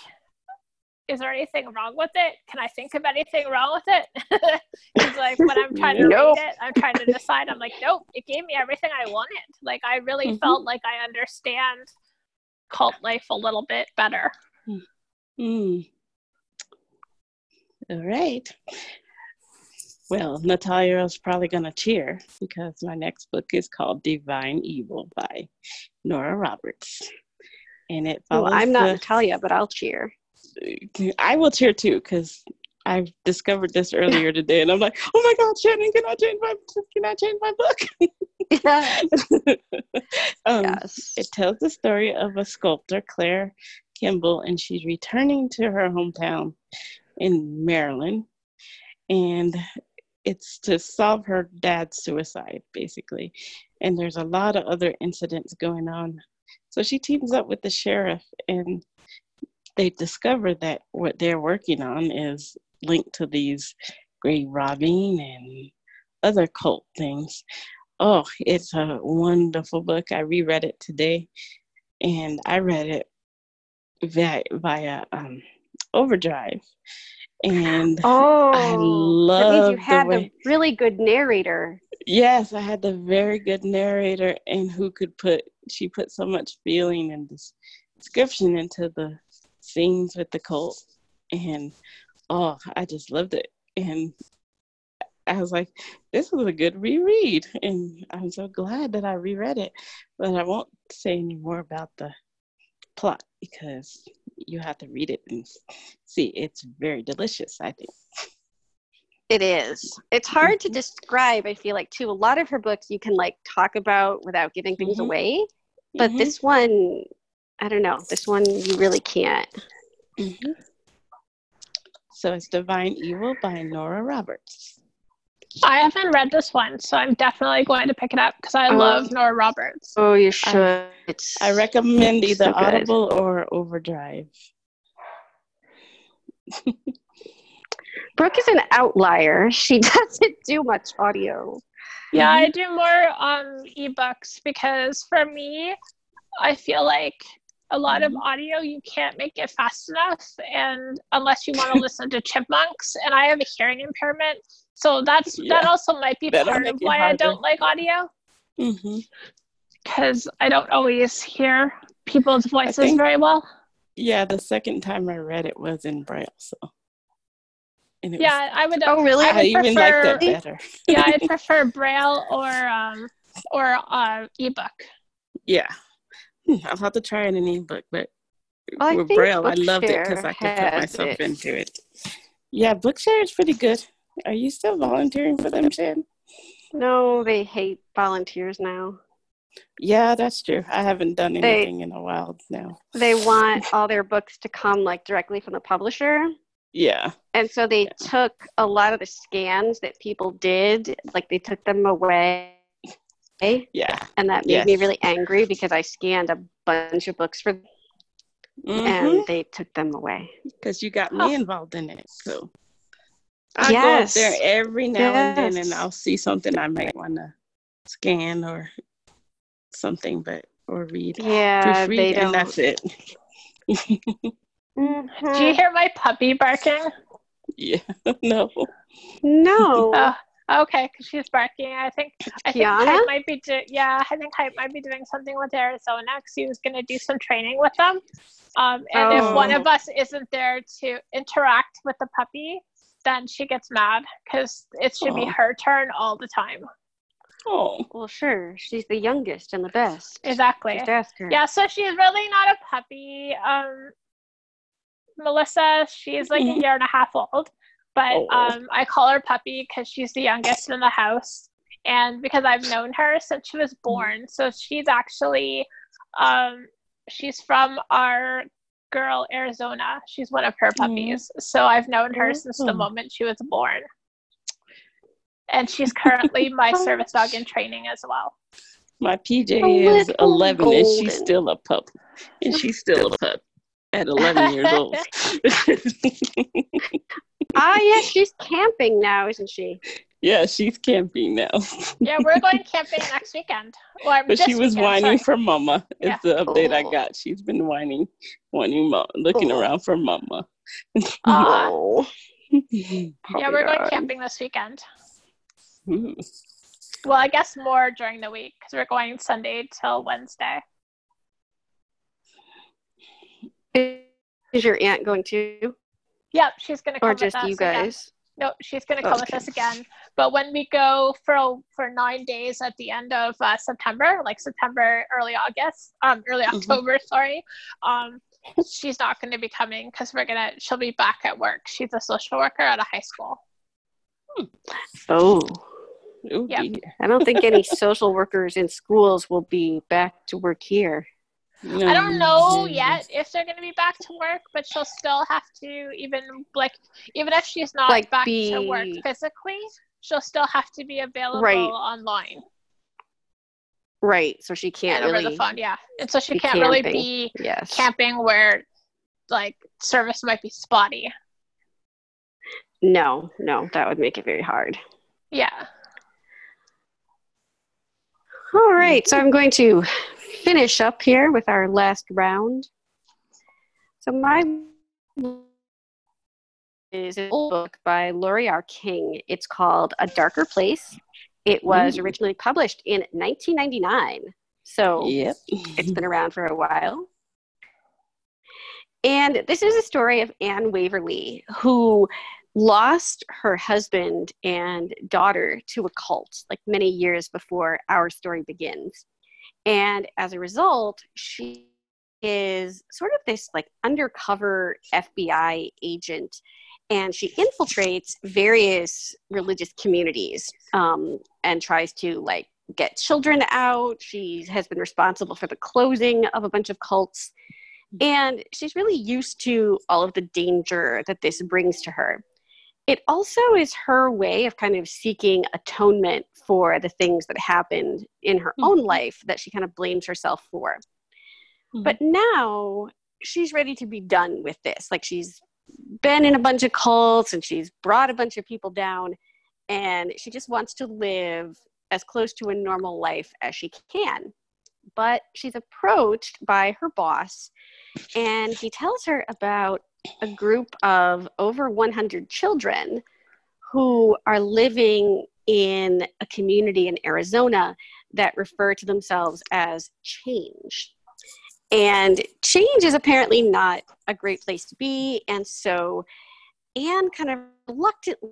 [SPEAKER 3] "Is there anything wrong with it? Can I think of anything wrong with it?" (laughs) It's like when I'm trying to (laughs) nope. read it, I'm trying to decide. I'm like, "Nope, it gave me everything I wanted." Like I really mm-hmm. felt like I understand cult life a little bit better.
[SPEAKER 4] Mm. All right. Well, Natalia is probably going to cheer because my next book is called Divine Evil by Nora Roberts. And it
[SPEAKER 2] follows. Well, I'm not the, Natalia, but I'll cheer.
[SPEAKER 4] I will cheer too because I've discovered this earlier today, and I'm like, oh my God, Shannon, can I change my can I change my book? yes. (laughs) um, yes. It tells the story of a sculptor, Claire Kimball, and she's returning to her hometown in Maryland. And it's to solve her dad's suicide, basically. And there's a lot of other incidents going on. So she teams up with the sheriff, and they discover that what they're working on is linked to these grave robbing and other cult things. Oh, it's a wonderful book. I reread it today, and I read it via, via um, Overdrive. And
[SPEAKER 2] oh, I love you had the, way, the really good narrator.
[SPEAKER 4] Yes, I had the very good narrator, and who could put she put so much feeling and description into the scenes with the cult, and oh, I just loved it. And I was like, this was a good reread. And I'm so glad that I reread it. But I won't say any more about the plot because you have to read it and see. It's very delicious, I think.
[SPEAKER 2] It is. It's hard to mm-hmm. describe, I feel like, too. A lot of her books you can like talk about without giving things mm-hmm. away. But mm-hmm. this one, I don't know. This one you really can't.
[SPEAKER 4] Mm-hmm. So it's Divine Evil by Nora Roberts.
[SPEAKER 3] I haven't read this one, so I'm definitely going to pick it up because I oh. love Nora Roberts.
[SPEAKER 2] Oh, you should.
[SPEAKER 4] I, I recommend either so Audible or Overdrive. (laughs)
[SPEAKER 2] Brooke is an outlier. She (laughs) doesn't do much audio.
[SPEAKER 3] Yeah, I mm-hmm. do more um ebooks because for me, I feel like a lot of mm-hmm. audio you can't make it fast enough and unless you want to (laughs) listen to chipmunks and i have a hearing impairment so that's yeah. that also might be That'll part of why harder. I don't like audio.
[SPEAKER 4] Mm-hmm.
[SPEAKER 3] because I don't always hear people's voices
[SPEAKER 4] think-
[SPEAKER 3] very well.
[SPEAKER 4] Yeah, the second time I read it was in Braille, so. And it
[SPEAKER 3] Yeah, I would.
[SPEAKER 2] Oh, really?
[SPEAKER 3] I would
[SPEAKER 4] I even like
[SPEAKER 3] prefer,
[SPEAKER 4] that better. (laughs)
[SPEAKER 3] yeah, I'd prefer Braille or um or uh ebook.
[SPEAKER 4] Yeah. Hmm, I'll have to try it in ebook, but
[SPEAKER 2] Well,
[SPEAKER 4] with
[SPEAKER 2] think
[SPEAKER 4] Braille, I loved it because I could put myself
[SPEAKER 2] it.
[SPEAKER 4] into it. Yeah, Bookshare is pretty good. Are you still volunteering for them, Shan?
[SPEAKER 2] No, they hate volunteers now.
[SPEAKER 4] Yeah, that's true. I haven't done
[SPEAKER 2] They-
[SPEAKER 4] anything in a while now.
[SPEAKER 2] They want all their books to come like directly from the publisher.
[SPEAKER 4] Yeah.
[SPEAKER 2] And so they took a lot of the scans that people did, like they took them away.
[SPEAKER 4] Yeah.
[SPEAKER 2] And that made me really angry because I scanned a bunch of books for them
[SPEAKER 4] Mm-hmm.
[SPEAKER 2] and they took them away.
[SPEAKER 4] Because you got
[SPEAKER 3] Oh.
[SPEAKER 4] me involved in it. So I
[SPEAKER 2] Yes.
[SPEAKER 4] go up there every now and then and I'll see something I might want to scan or something, but or read.
[SPEAKER 2] Yeah,
[SPEAKER 4] Proofread,
[SPEAKER 2] they don't.
[SPEAKER 4] and that's it.
[SPEAKER 2] Mhm.
[SPEAKER 3] Do you hear my puppy barking?
[SPEAKER 4] yeah. (laughs) no.
[SPEAKER 2] No.
[SPEAKER 3] Oh, okay, because she's barking. I think I think
[SPEAKER 2] Kiana?
[SPEAKER 3] Hype might be do- yeah. I think Hype might be doing something with Arizona because he was going to do some training with them. Um, and if one of us isn't there to interact with the puppy, then she gets mad because it should be
[SPEAKER 4] Oh.
[SPEAKER 3] her turn all the time.
[SPEAKER 4] Oh.
[SPEAKER 2] Well, sure. She's the youngest and the best.
[SPEAKER 3] Exactly.
[SPEAKER 2] Just ask her.
[SPEAKER 3] Yeah, so she's really not a puppy. Um, Melissa, she's like a
[SPEAKER 4] Mhm.
[SPEAKER 3] year and a half old, but
[SPEAKER 4] Oh.
[SPEAKER 3] um, I call her puppy because she's the youngest in the house, and because I've known her since she was born. So she's actually, um, she's from our girl Arizona. She's one of her puppies. So I've known her since the
[SPEAKER 4] Mhm.
[SPEAKER 3] moment she was born. And she's currently (laughs) my service dog in training as well.
[SPEAKER 4] My PJ
[SPEAKER 2] A
[SPEAKER 4] is
[SPEAKER 2] little
[SPEAKER 4] 11 and she's still a pup. And she's still a pup at 11 years old. (laughs)
[SPEAKER 2] Ah, yes, she's camping now, isn't she? (laughs)
[SPEAKER 4] yeah, she's camping now.
[SPEAKER 3] Yeah, we're going (laughs) camping next weekend. Or
[SPEAKER 4] But she was
[SPEAKER 3] weekend,
[SPEAKER 4] whining
[SPEAKER 3] sorry.
[SPEAKER 4] for mama. Is
[SPEAKER 3] Yeah.
[SPEAKER 4] the update I
[SPEAKER 2] Oh.
[SPEAKER 4] got. She's been whining, whining, mo- looking
[SPEAKER 2] Oh.
[SPEAKER 4] around for mama.
[SPEAKER 3] Uh, (laughs) Aw.
[SPEAKER 2] Oh.
[SPEAKER 3] yeah, we're going camping this weekend.
[SPEAKER 4] Ooh.
[SPEAKER 3] Well, I guess more during the week because we're going Sunday till Wednesday.
[SPEAKER 2] Is your aunt going to?
[SPEAKER 3] Yep, she's gonna come
[SPEAKER 2] Or
[SPEAKER 3] with
[SPEAKER 2] just
[SPEAKER 3] us
[SPEAKER 2] you
[SPEAKER 3] again.
[SPEAKER 2] Guys?
[SPEAKER 3] No, she's gonna come with us again. But when we go for for nine days at the end of uh, September, like September, early August, um, early
[SPEAKER 4] Mhm.
[SPEAKER 3] October, (laughs) sorry, um, she's not going to be coming because we're gonna. She'll be back at work. She's a social worker at a high school.
[SPEAKER 2] Oh.
[SPEAKER 4] Ooh,
[SPEAKER 3] Yep.
[SPEAKER 2] I don't think any (laughs) social workers in schools will be back to work here.
[SPEAKER 3] I don't know yet if they're going to be back to work, but she'll still have to even like even if she's not
[SPEAKER 2] Like,
[SPEAKER 3] back to work physically, she'll still have to be available
[SPEAKER 2] Right.
[SPEAKER 3] online
[SPEAKER 2] Right. So she can't
[SPEAKER 3] and over
[SPEAKER 2] really.
[SPEAKER 3] the phone. Yeah, and so she can't really be
[SPEAKER 2] Yes.
[SPEAKER 3] camping where like service might be spotty.
[SPEAKER 2] No, no, that would make it very hard.
[SPEAKER 3] Yeah.
[SPEAKER 2] All right, so I'm going to finish up here with our last round. So my is an old book by Laurie R. King. It's called A Darker Place. It was
[SPEAKER 4] mm.
[SPEAKER 2] originally published in 1999, so
[SPEAKER 4] Yep.
[SPEAKER 2] it's been around for a while. And this is a story of Anne Waverly, who lost her husband and daughter to a cult like many years before our story begins. And as a result, she is sort of this like undercover FBI agent and she infiltrates various religious communities um, and tries to like get children out. She has been responsible for the closing of a bunch of cults. And she's really used to all of the danger that this brings to her. It also is her way of kind of seeking atonement for the things that happened in her own mm-hmm. life that she kind of blames herself for. Mm-hmm. But now she's ready to be done with this. Like she's been in a bunch of cults and she's brought a bunch of people down and she just wants to live as close to a normal life as she can. But she's approached by her boss and he tells her about a group of over 100 children who are living in a community in Arizona that refer to themselves as change. And change is apparently not a great place to be. And so Anne kind of reluctantly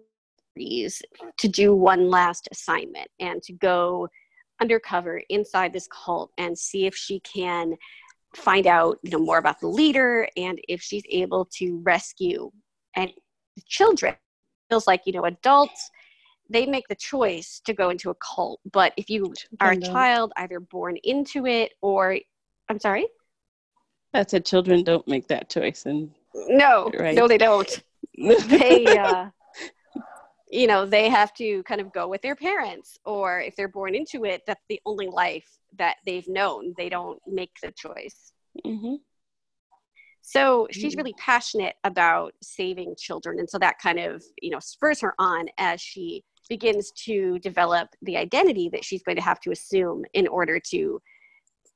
[SPEAKER 2] to do one last assignment and to go undercover inside this cult and see if she can find out you know more about the leader and if she's able to rescue and children. Feels like you know adults they make the choice to go into a cult but if you are a child either born into it or i'm sorry?
[SPEAKER 4] I said children don't make that choice, and
[SPEAKER 2] no
[SPEAKER 4] Right.
[SPEAKER 2] no they don't. (laughs) They uh you know they have to kind of go with their parents or if they're born into it that's the only life that they've known. They don't make the choice.
[SPEAKER 4] Hmm
[SPEAKER 2] so she's
[SPEAKER 4] Mm.
[SPEAKER 2] really passionate about saving children and so that kind of you know spurs her on as she begins to develop the identity that she's going to have to assume in order to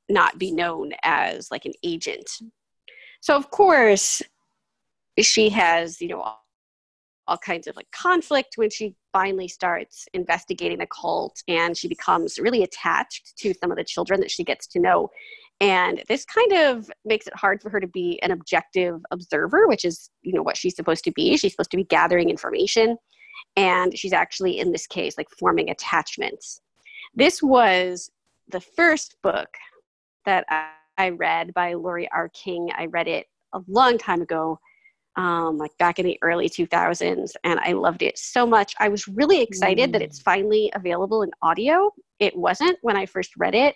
[SPEAKER 2] not be known as like an agent. So of course she has you know all, kinds of like conflict when she finally starts investigating the cult and she becomes really attached to some of the children that she gets to know. And this kind of makes it hard for her to be an objective observer which is you know what she's supposed to be. She's supposed to be gathering information and she's actually in this case like forming attachments. This was the first book that I read by laurie r. King. I read it a long time ago um, like back in the early 2000s and i loved it so much i was really excited that
[SPEAKER 4] Mm.
[SPEAKER 2] it's finally available in audio it wasn't when i first read it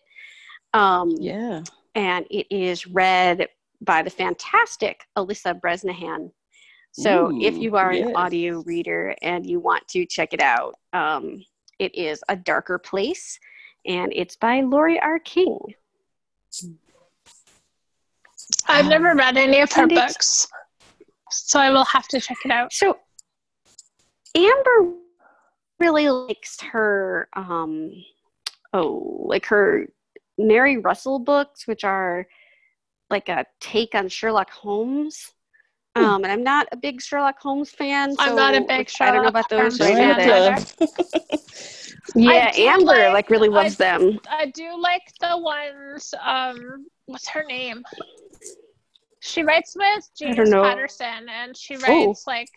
[SPEAKER 2] um,
[SPEAKER 4] Yeah.
[SPEAKER 2] and it is read by the fantastic Alyssa Bresnahan. So if you are an audio reader and you want to check it out, um, it is A Darker Place, and it's by Laurie R. King.
[SPEAKER 3] I've never read any of her
[SPEAKER 2] And it's-
[SPEAKER 3] books, so I will have to check it out.
[SPEAKER 2] So Amber really likes her, um, oh, like her Mary Russell books, which are like a take on Sherlock Holmes. Um, and I'm not a big Sherlock Holmes fan.
[SPEAKER 3] I'm not a big
[SPEAKER 2] like, I don't know
[SPEAKER 3] Sherlock
[SPEAKER 2] about those.
[SPEAKER 3] Holmes fan either. (laughs)
[SPEAKER 2] Yeah, Amber
[SPEAKER 3] like-
[SPEAKER 2] like, really loves
[SPEAKER 3] I-
[SPEAKER 2] them.
[SPEAKER 3] I do like the ones. Um, what's her name? She writes with James. Patterson, and she writes like,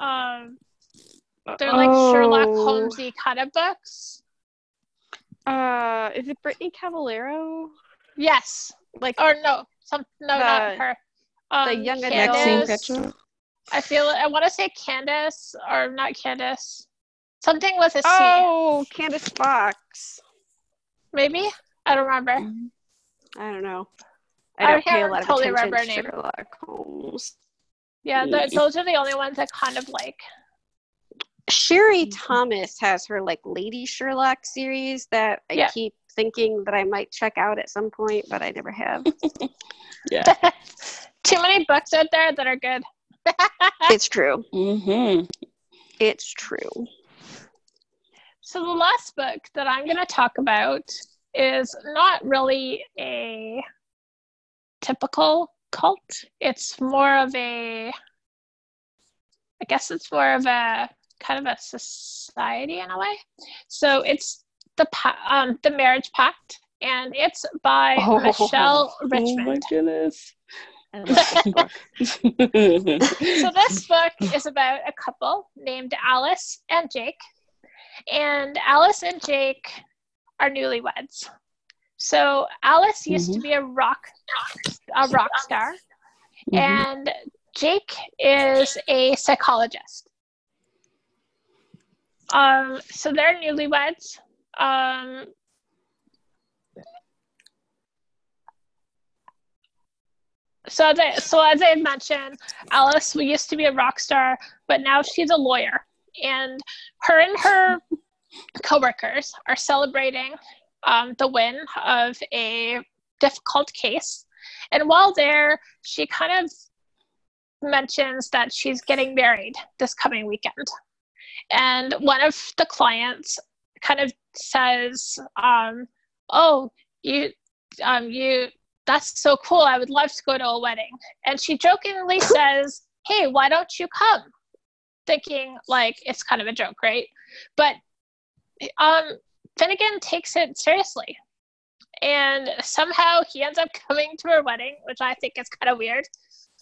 [SPEAKER 3] um, they're like
[SPEAKER 2] Oh.
[SPEAKER 3] Sherlock Holmesy kind of books.
[SPEAKER 2] Uh, is it Brittany Cavallaro?
[SPEAKER 3] Yes,
[SPEAKER 2] Like
[SPEAKER 3] or no, some no, not her. Um,
[SPEAKER 2] young adult-
[SPEAKER 4] Candice.
[SPEAKER 3] I feel I want to say Candice or not Candice. Something with a C.
[SPEAKER 2] oh, Candice Fox.
[SPEAKER 3] Maybe I don't remember.
[SPEAKER 2] I don't know.
[SPEAKER 3] I
[SPEAKER 2] I don't pay a
[SPEAKER 3] can't
[SPEAKER 2] of
[SPEAKER 3] totally
[SPEAKER 2] attention
[SPEAKER 3] remember her
[SPEAKER 2] to
[SPEAKER 3] name.
[SPEAKER 2] Sherlock Holmes.
[SPEAKER 3] Yeah,
[SPEAKER 4] Mm.
[SPEAKER 3] th- those are the only ones I kind of like.
[SPEAKER 2] Sherry
[SPEAKER 3] Mm-hmm.
[SPEAKER 2] Thomas has her like Lady Sherlock series that I
[SPEAKER 3] Yeah.
[SPEAKER 2] keep thinking that I might check out at some point, but I never have. (laughs)
[SPEAKER 4] Yeah. (laughs)
[SPEAKER 3] Too many books out there that are good. (laughs)
[SPEAKER 2] it's true.
[SPEAKER 4] Mm-hmm.
[SPEAKER 2] It's true.
[SPEAKER 3] So the last book that I'm going to talk about is not really a typical cult. It's more of a I guess it's more of a kind of a society in a way. So it's the pa- um the marriage pact and it's by
[SPEAKER 2] Oh.
[SPEAKER 3] Michelle (laughs)
[SPEAKER 4] Oh my goodness. (laughs)
[SPEAKER 3] So this book is about a couple named Alice and Jake. And Alice and Jake are newlyweds. So Alice used to be a rock a rock star
[SPEAKER 4] Mhm.
[SPEAKER 3] and Jake is a psychologist. Um so they're newlyweds. Um so they, so as I had mentioned, Alice we used to be a rock star, but now she's a lawyer. And her and her coworkers are celebrating um, the win of a difficult case. And while there, she kind of mentions that she's getting married this coming weekend. And one of the clients kind of says, um, "Oh, you, um, you, that's so cool. I would love to go to a wedding." And she jokingly (laughs) says, "Hey, why don't you come?" Thinking like it's kind of a joke, right? But um, Finnegan takes it seriously. And somehow he ends up coming to her wedding, which I think is kind of weird.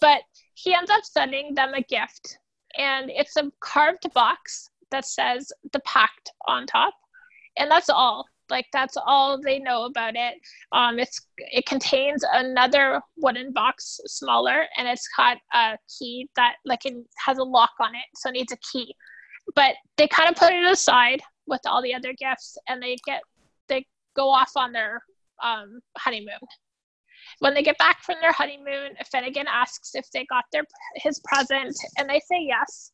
[SPEAKER 3] But he ends up sending them a gift. And it's a carved box that says the pact on top. And that's all. Like that's all they know about it. Um, it's it contains another wooden box, smaller, and it's got a key that like it has a lock on it, so it needs a key. But they kind of put it aside with all the other gifts, and they get they go off on their um, honeymoon. When they get back from their honeymoon, Finnegan asks if they got their his present, and they say yes.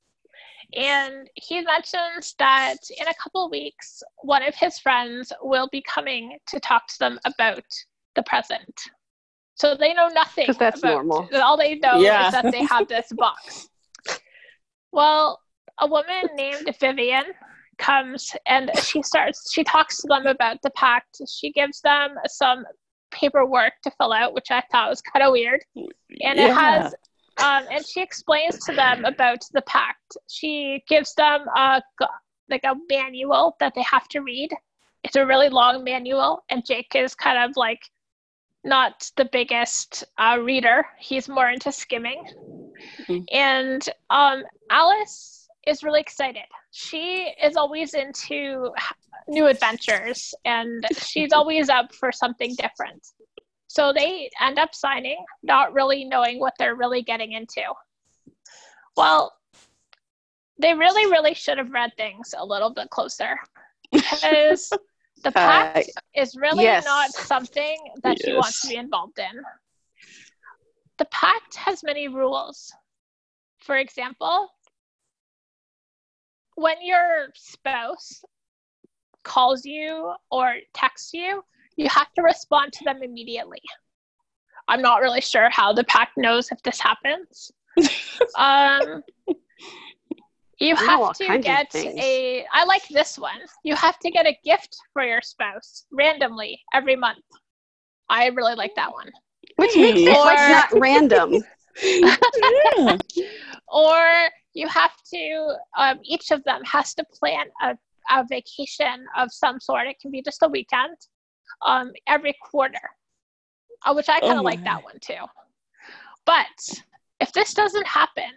[SPEAKER 3] And he mentions that in a couple weeks, one of his friends will be coming to talk to them about the present. So they know nothing.
[SPEAKER 2] 'Cause that's
[SPEAKER 3] about,
[SPEAKER 2] normal.
[SPEAKER 3] All they know
[SPEAKER 4] Yeah.
[SPEAKER 3] is that they have this box. (laughs) Well, a woman named Vivian comes and she starts, she talks to them about the pact. She gives them some paperwork to fill out, which I thought was kind of weird. And it has um, and she explains to them about the pact. She gives them a like a manual that they have to read. It's a really long manual, and Jake is kind of like not the biggest uh, reader. He's more into skimming.
[SPEAKER 4] Mhm.
[SPEAKER 3] And um, Alice is really excited. She is always into new adventures, and she's (laughs) always up for something different. So they end up signing, not really knowing what they're really getting into. Well, they really, really should have read things a little bit closer because (laughs) the uh, pact is really
[SPEAKER 2] yes.
[SPEAKER 3] not something that you want to be involved in. The pact has many rules. For example, when your spouse calls you or texts you, you have to respond to them immediately. I'm not really sure how the pack knows if this happens. (laughs) um, you
[SPEAKER 2] I
[SPEAKER 3] have to get a. I like this one. You have to get a gift for your spouse randomly every month. I really like that one.
[SPEAKER 2] Which makes it like not random. (laughs)
[SPEAKER 4] yeah. (laughs)
[SPEAKER 3] or you have to um, each of them has to plan a, a vacation of some sort. It can be just a weekend um, every quarter uh, which i kind of
[SPEAKER 4] Oh
[SPEAKER 3] like that one too. But if this doesn't happen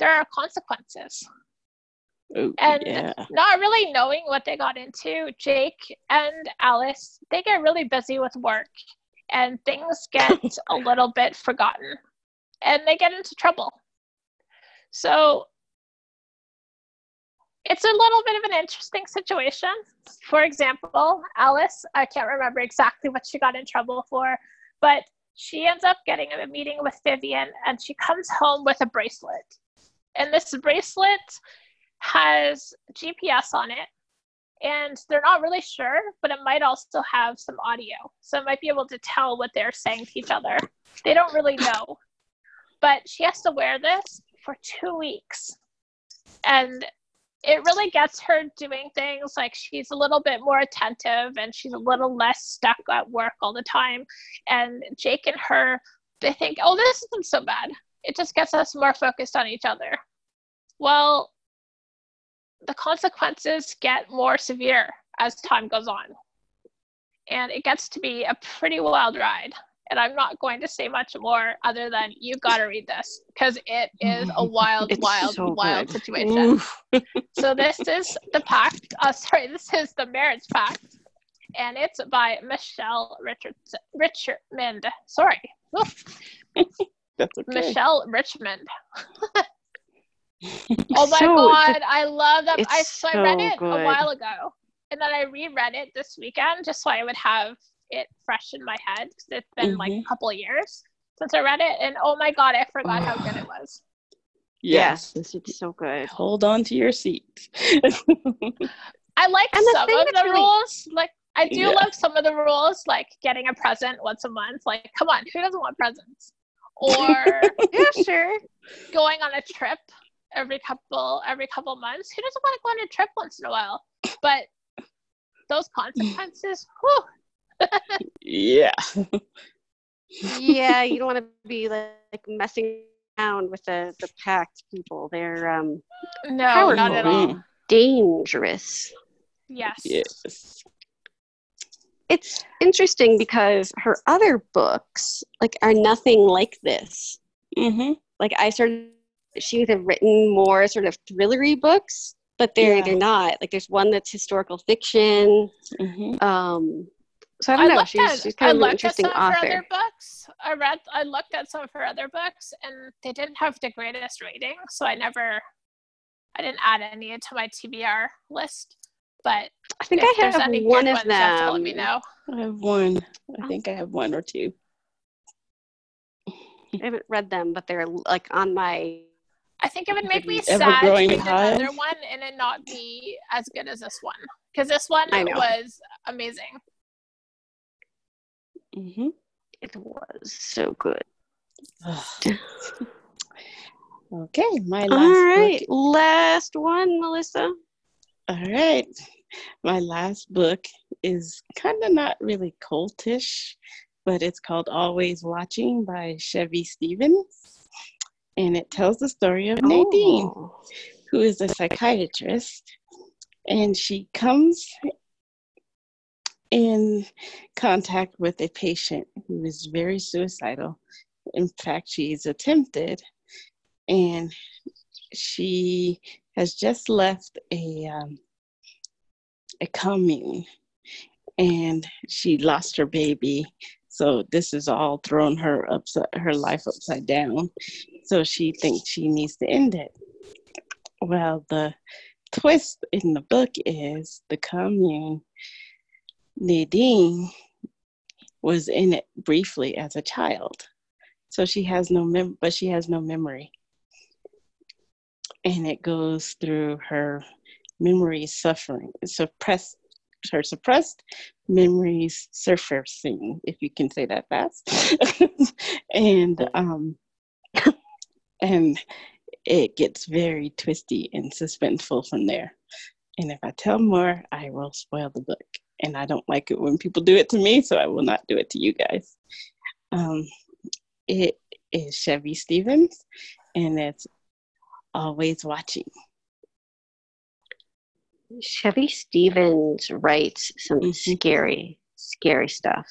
[SPEAKER 3] there are consequences.
[SPEAKER 4] Oh,
[SPEAKER 3] And-
[SPEAKER 4] yeah.
[SPEAKER 3] not really knowing what they got into jake and alice they get really busy with work and things (laughs) get a little bit forgotten and they get into trouble. So it's a little bit of an interesting situation for example alice i can't remember exactly what she got in trouble for but she ends up getting a meeting with vivian and she comes home with a bracelet and this bracelet has GPS on it, and they're not really sure, but it might also have some audio. So it might be able to tell what they're saying to each other. They don't really know. But she has to wear this for two weeks. And it really gets her doing things like she's a little bit more attentive and she's a little less stuck at work all the time. And Jake and her, they think, oh, this isn't so bad. It just gets us more focused on each other. Well, the consequences get more severe as time goes on. And it gets to be a pretty wild ride. And I'm not going to say much more other than you've got to read this because it is a wild,
[SPEAKER 2] It's
[SPEAKER 3] wild,
[SPEAKER 2] so
[SPEAKER 3] wild
[SPEAKER 2] good.
[SPEAKER 3] situation. (laughs) So this is the pact. Uh, sorry, this is the marriage pact, and it's by Michelle Richards Richmond. Sorry, (laughs)
[SPEAKER 4] That's okay.
[SPEAKER 3] Michelle Richmond. (laughs) Oh my
[SPEAKER 2] So,
[SPEAKER 3] god, I love that. I so I read it a while ago, and then I reread it this weekend just so I would have it fresh in my head because it's been like mm-hmm.
[SPEAKER 4] a
[SPEAKER 3] couple of years since I read it, and oh my god, I forgot how good it (sighs) was.
[SPEAKER 4] Yes.
[SPEAKER 2] Yes, it's so good.
[SPEAKER 4] Hold on to your seat. (laughs)
[SPEAKER 3] I like
[SPEAKER 2] And the
[SPEAKER 3] some
[SPEAKER 2] thing
[SPEAKER 3] of the
[SPEAKER 2] really-
[SPEAKER 3] rules. Like I do
[SPEAKER 4] Yeah.
[SPEAKER 3] love some of the rules, like getting a present once a month. Like, come on, who doesn't want presents? Or (laughs)
[SPEAKER 2] Yeah, sure.
[SPEAKER 3] going on a trip every couple every couple months. Who doesn't want to go on a trip once in a while? But those (laughs) consequences, whew,
[SPEAKER 4] yeah.
[SPEAKER 2] Yeah, you don't (laughs) want to be like, like messing around with the the pact people. They're um
[SPEAKER 3] no, not
[SPEAKER 2] Powerful.
[SPEAKER 3] at all.
[SPEAKER 2] Dangerous.
[SPEAKER 3] Yes.
[SPEAKER 4] Yes.
[SPEAKER 2] it's interesting because her other books like are nothing like this.
[SPEAKER 4] Mm-hmm.
[SPEAKER 2] Like I started, she would have written more sort of thrillery books, but they're
[SPEAKER 4] Yeah.
[SPEAKER 2] they're not. Like there's one that's historical fiction.
[SPEAKER 4] Mm-hmm.
[SPEAKER 2] Um, so I don't know.
[SPEAKER 3] looked
[SPEAKER 2] She's
[SPEAKER 3] at,
[SPEAKER 2] she's
[SPEAKER 3] I
[SPEAKER 2] kind of an
[SPEAKER 3] looked
[SPEAKER 2] interesting
[SPEAKER 3] at some of her
[SPEAKER 2] author.
[SPEAKER 3] other books. I read, I looked at some of her other books, and they didn't have the greatest rating, so I never, I didn't add any to my TBR list. But
[SPEAKER 2] I think I have
[SPEAKER 3] any
[SPEAKER 2] one of
[SPEAKER 3] ones, you have to let me
[SPEAKER 2] them.
[SPEAKER 3] know.
[SPEAKER 4] I have one. I oh. think I have one or two.
[SPEAKER 2] I haven't read them, but they're like on my.
[SPEAKER 3] I think it would make me sad to read
[SPEAKER 4] hive?
[SPEAKER 3] another one and it not be as good as this one because this one was amazing.
[SPEAKER 4] Mm-hmm.
[SPEAKER 2] It was so good. (sighs)
[SPEAKER 4] okay, my last
[SPEAKER 2] All right,
[SPEAKER 4] book.
[SPEAKER 2] last one, Melissa.
[SPEAKER 4] All right, my last book is kind of not really cultish, but it's called Always Watching by Chevy Stevens, and it tells the story of Nadine.
[SPEAKER 2] Oh.
[SPEAKER 4] who is a psychiatrist, and she comes in contact with a patient who is very suicidal. In fact, she's attempted, and she has just left a um, a commune, and she lost her baby. So this has all thrown her upside her life upside down. So she thinks she needs to end it. Well, the twist in the book is the commune. Nadine was in it briefly as a child, so she has no mem, but she has no memory, and it goes through her memory suffering, suppressed, her suppressed memories surfacing, if you can say that fast, (laughs) and um, (laughs) and it gets very twisty and suspenseful from there. And if I tell more, I will spoil the book. And I don't like it when people do it to me, so I will not do it to you guys. Um, it is Chevy Stevens, and it's always watching.
[SPEAKER 2] Chevy Stevens writes some
[SPEAKER 4] Mhm.
[SPEAKER 2] scary, scary stuff.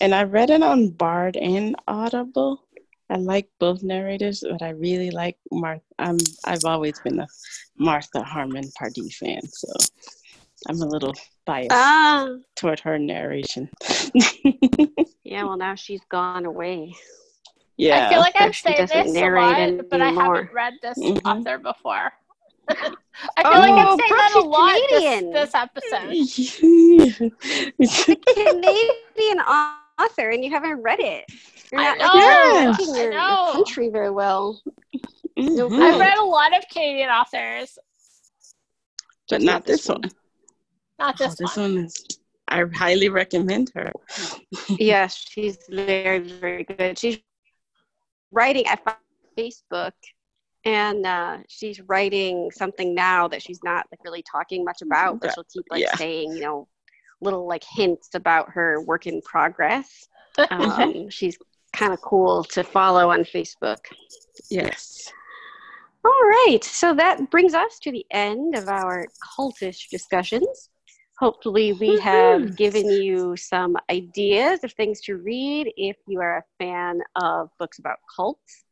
[SPEAKER 4] And I read it on Bard and Audible. I like both narrators, but I really like Martha. I'm I've always been a Martha Harmon Pardee fan, so I'm a little biased
[SPEAKER 2] Ah,
[SPEAKER 4] toward her narration. (laughs)
[SPEAKER 2] yeah. Well, now she's gone away.
[SPEAKER 4] yeah.
[SPEAKER 3] I feel like I've
[SPEAKER 2] she
[SPEAKER 3] said this a
[SPEAKER 2] narrate
[SPEAKER 3] lot, but I haven't read this
[SPEAKER 4] Mhm.
[SPEAKER 3] author before. (laughs) I feel like
[SPEAKER 2] Oh,
[SPEAKER 3] I'm saying that a lot
[SPEAKER 2] you're Canadian.
[SPEAKER 3] this, this episode. (laughs)
[SPEAKER 2] Canadian author, and you haven't read it. You're
[SPEAKER 3] I
[SPEAKER 2] not
[SPEAKER 3] know,
[SPEAKER 2] like, your, your
[SPEAKER 3] know.
[SPEAKER 2] country very well. No
[SPEAKER 4] Mhm.
[SPEAKER 3] I've read a lot of Canadian authors,
[SPEAKER 4] but not this one.
[SPEAKER 3] Not
[SPEAKER 4] Oh,
[SPEAKER 3] this,
[SPEAKER 4] this
[SPEAKER 3] one.
[SPEAKER 4] one is. I highly recommend her.
[SPEAKER 2] yes, she's very, very good. She's writing at Facebook, and uh, she's writing something now that she's not like really talking much about, but she'll keep like
[SPEAKER 4] Yeah.
[SPEAKER 2] saying, you know, little like hints about her work in progress. (laughs) Um, she's kind of cool to follow on Facebook.
[SPEAKER 4] Yes.
[SPEAKER 2] All right, so that brings us to the end of our cultish discussions. Hopefully, we have given you some ideas of things to read if you are a fan of books about cults.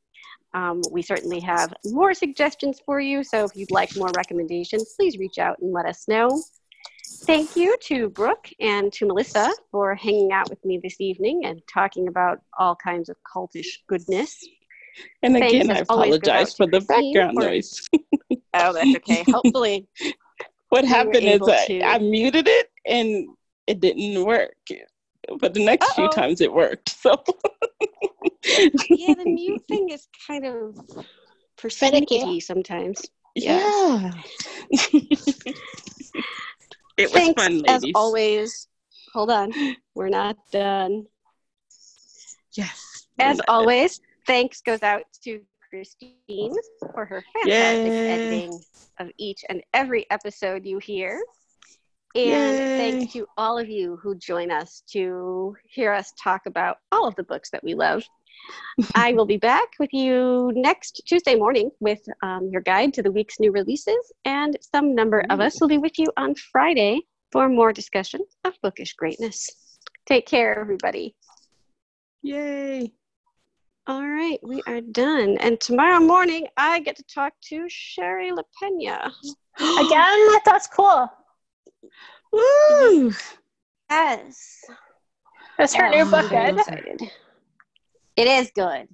[SPEAKER 2] Um, we certainly have more suggestions for you, so if you'd like more recommendations, please reach out and let us know. Thank you to Brooke and to Melissa for hanging out with me this evening and talking about all kinds of cultish goodness.
[SPEAKER 4] And
[SPEAKER 2] Thanks,
[SPEAKER 4] again, I
[SPEAKER 2] always, goes out
[SPEAKER 4] apologize for the background noise.
[SPEAKER 2] Oh, that's okay. Hopefully, (laughs)
[SPEAKER 4] what
[SPEAKER 2] we
[SPEAKER 4] happened is
[SPEAKER 2] able
[SPEAKER 4] I, I muted it and it didn't work. But the next few
[SPEAKER 2] Uh-oh.
[SPEAKER 4] times it worked. So (laughs)
[SPEAKER 2] yeah, the (laughs) mute thing is kind of persnickety sometimes.
[SPEAKER 4] yeah. (laughs) it was
[SPEAKER 2] Thanks,
[SPEAKER 4] fun,
[SPEAKER 2] as always. Hold on, we're not done.
[SPEAKER 4] Yes.
[SPEAKER 2] As
[SPEAKER 4] we're
[SPEAKER 2] always, thanks goes out to Christine for her fantastic
[SPEAKER 4] Yay.
[SPEAKER 2] editing of each and every episode you hear. And
[SPEAKER 4] Yay.
[SPEAKER 2] thanks to all of you who join us to hear us talk about all of the books that we love. (laughs) I will be back with you next Tuesday morning with um, your guide to the week's new releases, and some number of us will be with you on Friday for more discussion of bookish greatness. Take care, everybody.
[SPEAKER 4] Yay.
[SPEAKER 2] All right, we are done. And tomorrow morning, I get to talk to Shari Lapena. (gasps)
[SPEAKER 3] Again, that's cool.
[SPEAKER 4] Woo!
[SPEAKER 2] Yes.
[SPEAKER 3] That's her
[SPEAKER 2] Oh,
[SPEAKER 3] new
[SPEAKER 2] I'm
[SPEAKER 3] book good?
[SPEAKER 2] excited. It is good.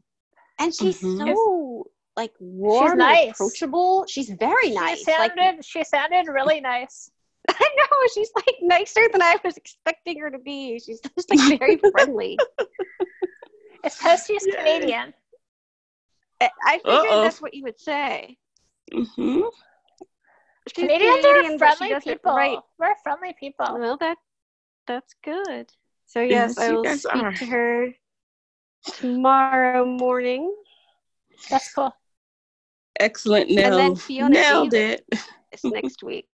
[SPEAKER 2] And she's
[SPEAKER 4] Mhm.
[SPEAKER 2] so like warm and
[SPEAKER 3] nice.
[SPEAKER 2] approachable. She's very nice.
[SPEAKER 3] She
[SPEAKER 2] Like
[SPEAKER 3] sounded she sounded really nice. (laughs)
[SPEAKER 2] I know she's like nicer than I was expecting her to be. She's just like very (laughs) friendly.
[SPEAKER 3] It's because she's
[SPEAKER 4] Yay.
[SPEAKER 3] Canadian.
[SPEAKER 2] I I figured
[SPEAKER 4] Uh-oh.
[SPEAKER 2] that's what you would say.
[SPEAKER 4] Mm-hmm.
[SPEAKER 2] She's
[SPEAKER 3] Canadians
[SPEAKER 2] Canadian,
[SPEAKER 3] are friendly people.
[SPEAKER 2] Right.
[SPEAKER 3] We're friendly people.
[SPEAKER 2] Well, that that's good. So yes,
[SPEAKER 4] Yes,
[SPEAKER 2] I will speak
[SPEAKER 4] are.
[SPEAKER 2] to her tomorrow morning.
[SPEAKER 3] That's cool.
[SPEAKER 4] Excellent.
[SPEAKER 2] And
[SPEAKER 4] Nailed,
[SPEAKER 2] then Fiona
[SPEAKER 4] nailed
[SPEAKER 2] Davis.
[SPEAKER 4] it.
[SPEAKER 2] It's (laughs) next week.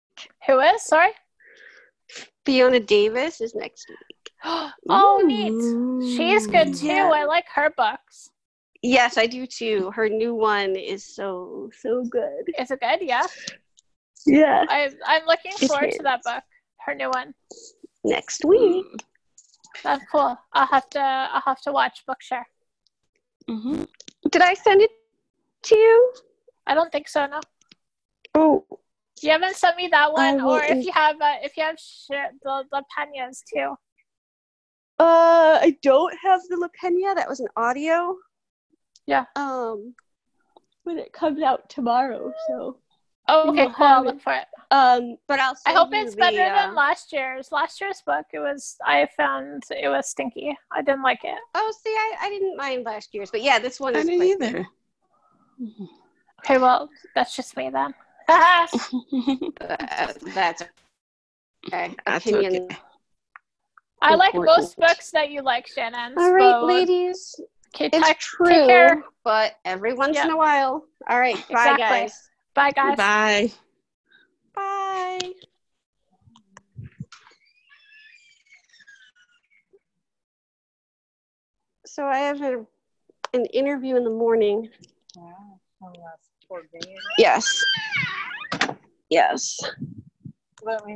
[SPEAKER 3] Who is? Sorry.
[SPEAKER 2] Fiona Davis is next week. (gasps)
[SPEAKER 3] oh, neat. She's good too.
[SPEAKER 2] Yeah.
[SPEAKER 3] I like her books.
[SPEAKER 2] Yes, I do too. Her new one is so so good.
[SPEAKER 3] Is it good? Yeah.
[SPEAKER 2] Yeah.
[SPEAKER 3] I I'm looking forward to that book. Her new one.
[SPEAKER 2] Next week.
[SPEAKER 3] That's cool. I'll have to I'll have to watch Bookshare.
[SPEAKER 4] hmm
[SPEAKER 2] Did I send it to you?
[SPEAKER 3] I don't think so. No.
[SPEAKER 2] Oh,
[SPEAKER 3] You haven't sent me that one,
[SPEAKER 2] will
[SPEAKER 3] or if you have uh, if you have sh- the the Peñas too.
[SPEAKER 2] Uh, I don't have the La Pena. That was an audio.
[SPEAKER 3] Yeah.
[SPEAKER 2] Um, when it comes out tomorrow, so
[SPEAKER 3] Oh, okay, cool. I'll look for it.
[SPEAKER 2] um, but I'll.
[SPEAKER 3] I hope
[SPEAKER 2] you
[SPEAKER 3] it's
[SPEAKER 2] the,
[SPEAKER 3] better
[SPEAKER 2] uh,
[SPEAKER 3] than last year's. Last year's book, it was I found it was stinky. I didn't like it.
[SPEAKER 2] Oh, see, I, I didn't mind last year's, but yeah, this one
[SPEAKER 4] I
[SPEAKER 2] is
[SPEAKER 4] didn't
[SPEAKER 2] quite
[SPEAKER 4] either.
[SPEAKER 3] Okay, well that's just me then. (laughs) (laughs)
[SPEAKER 2] Uh, that's okay.
[SPEAKER 4] That's
[SPEAKER 2] Opinion.
[SPEAKER 4] okay.
[SPEAKER 3] I like
[SPEAKER 2] Important.
[SPEAKER 3] most books that you like, Shannon.
[SPEAKER 2] All right,
[SPEAKER 3] so-
[SPEAKER 2] ladies.
[SPEAKER 3] Okay,
[SPEAKER 2] It's
[SPEAKER 3] take,
[SPEAKER 2] true,
[SPEAKER 3] take care.
[SPEAKER 2] but every once
[SPEAKER 3] Yeah.
[SPEAKER 2] in a while. All right, bye,
[SPEAKER 3] Exactly.
[SPEAKER 2] guys.
[SPEAKER 3] Bye, guys.
[SPEAKER 4] Bye.
[SPEAKER 2] Bye. So I have a, an interview in the morning.
[SPEAKER 6] Wow. That's poor.
[SPEAKER 2] Yes. Yes.
[SPEAKER 6] Let me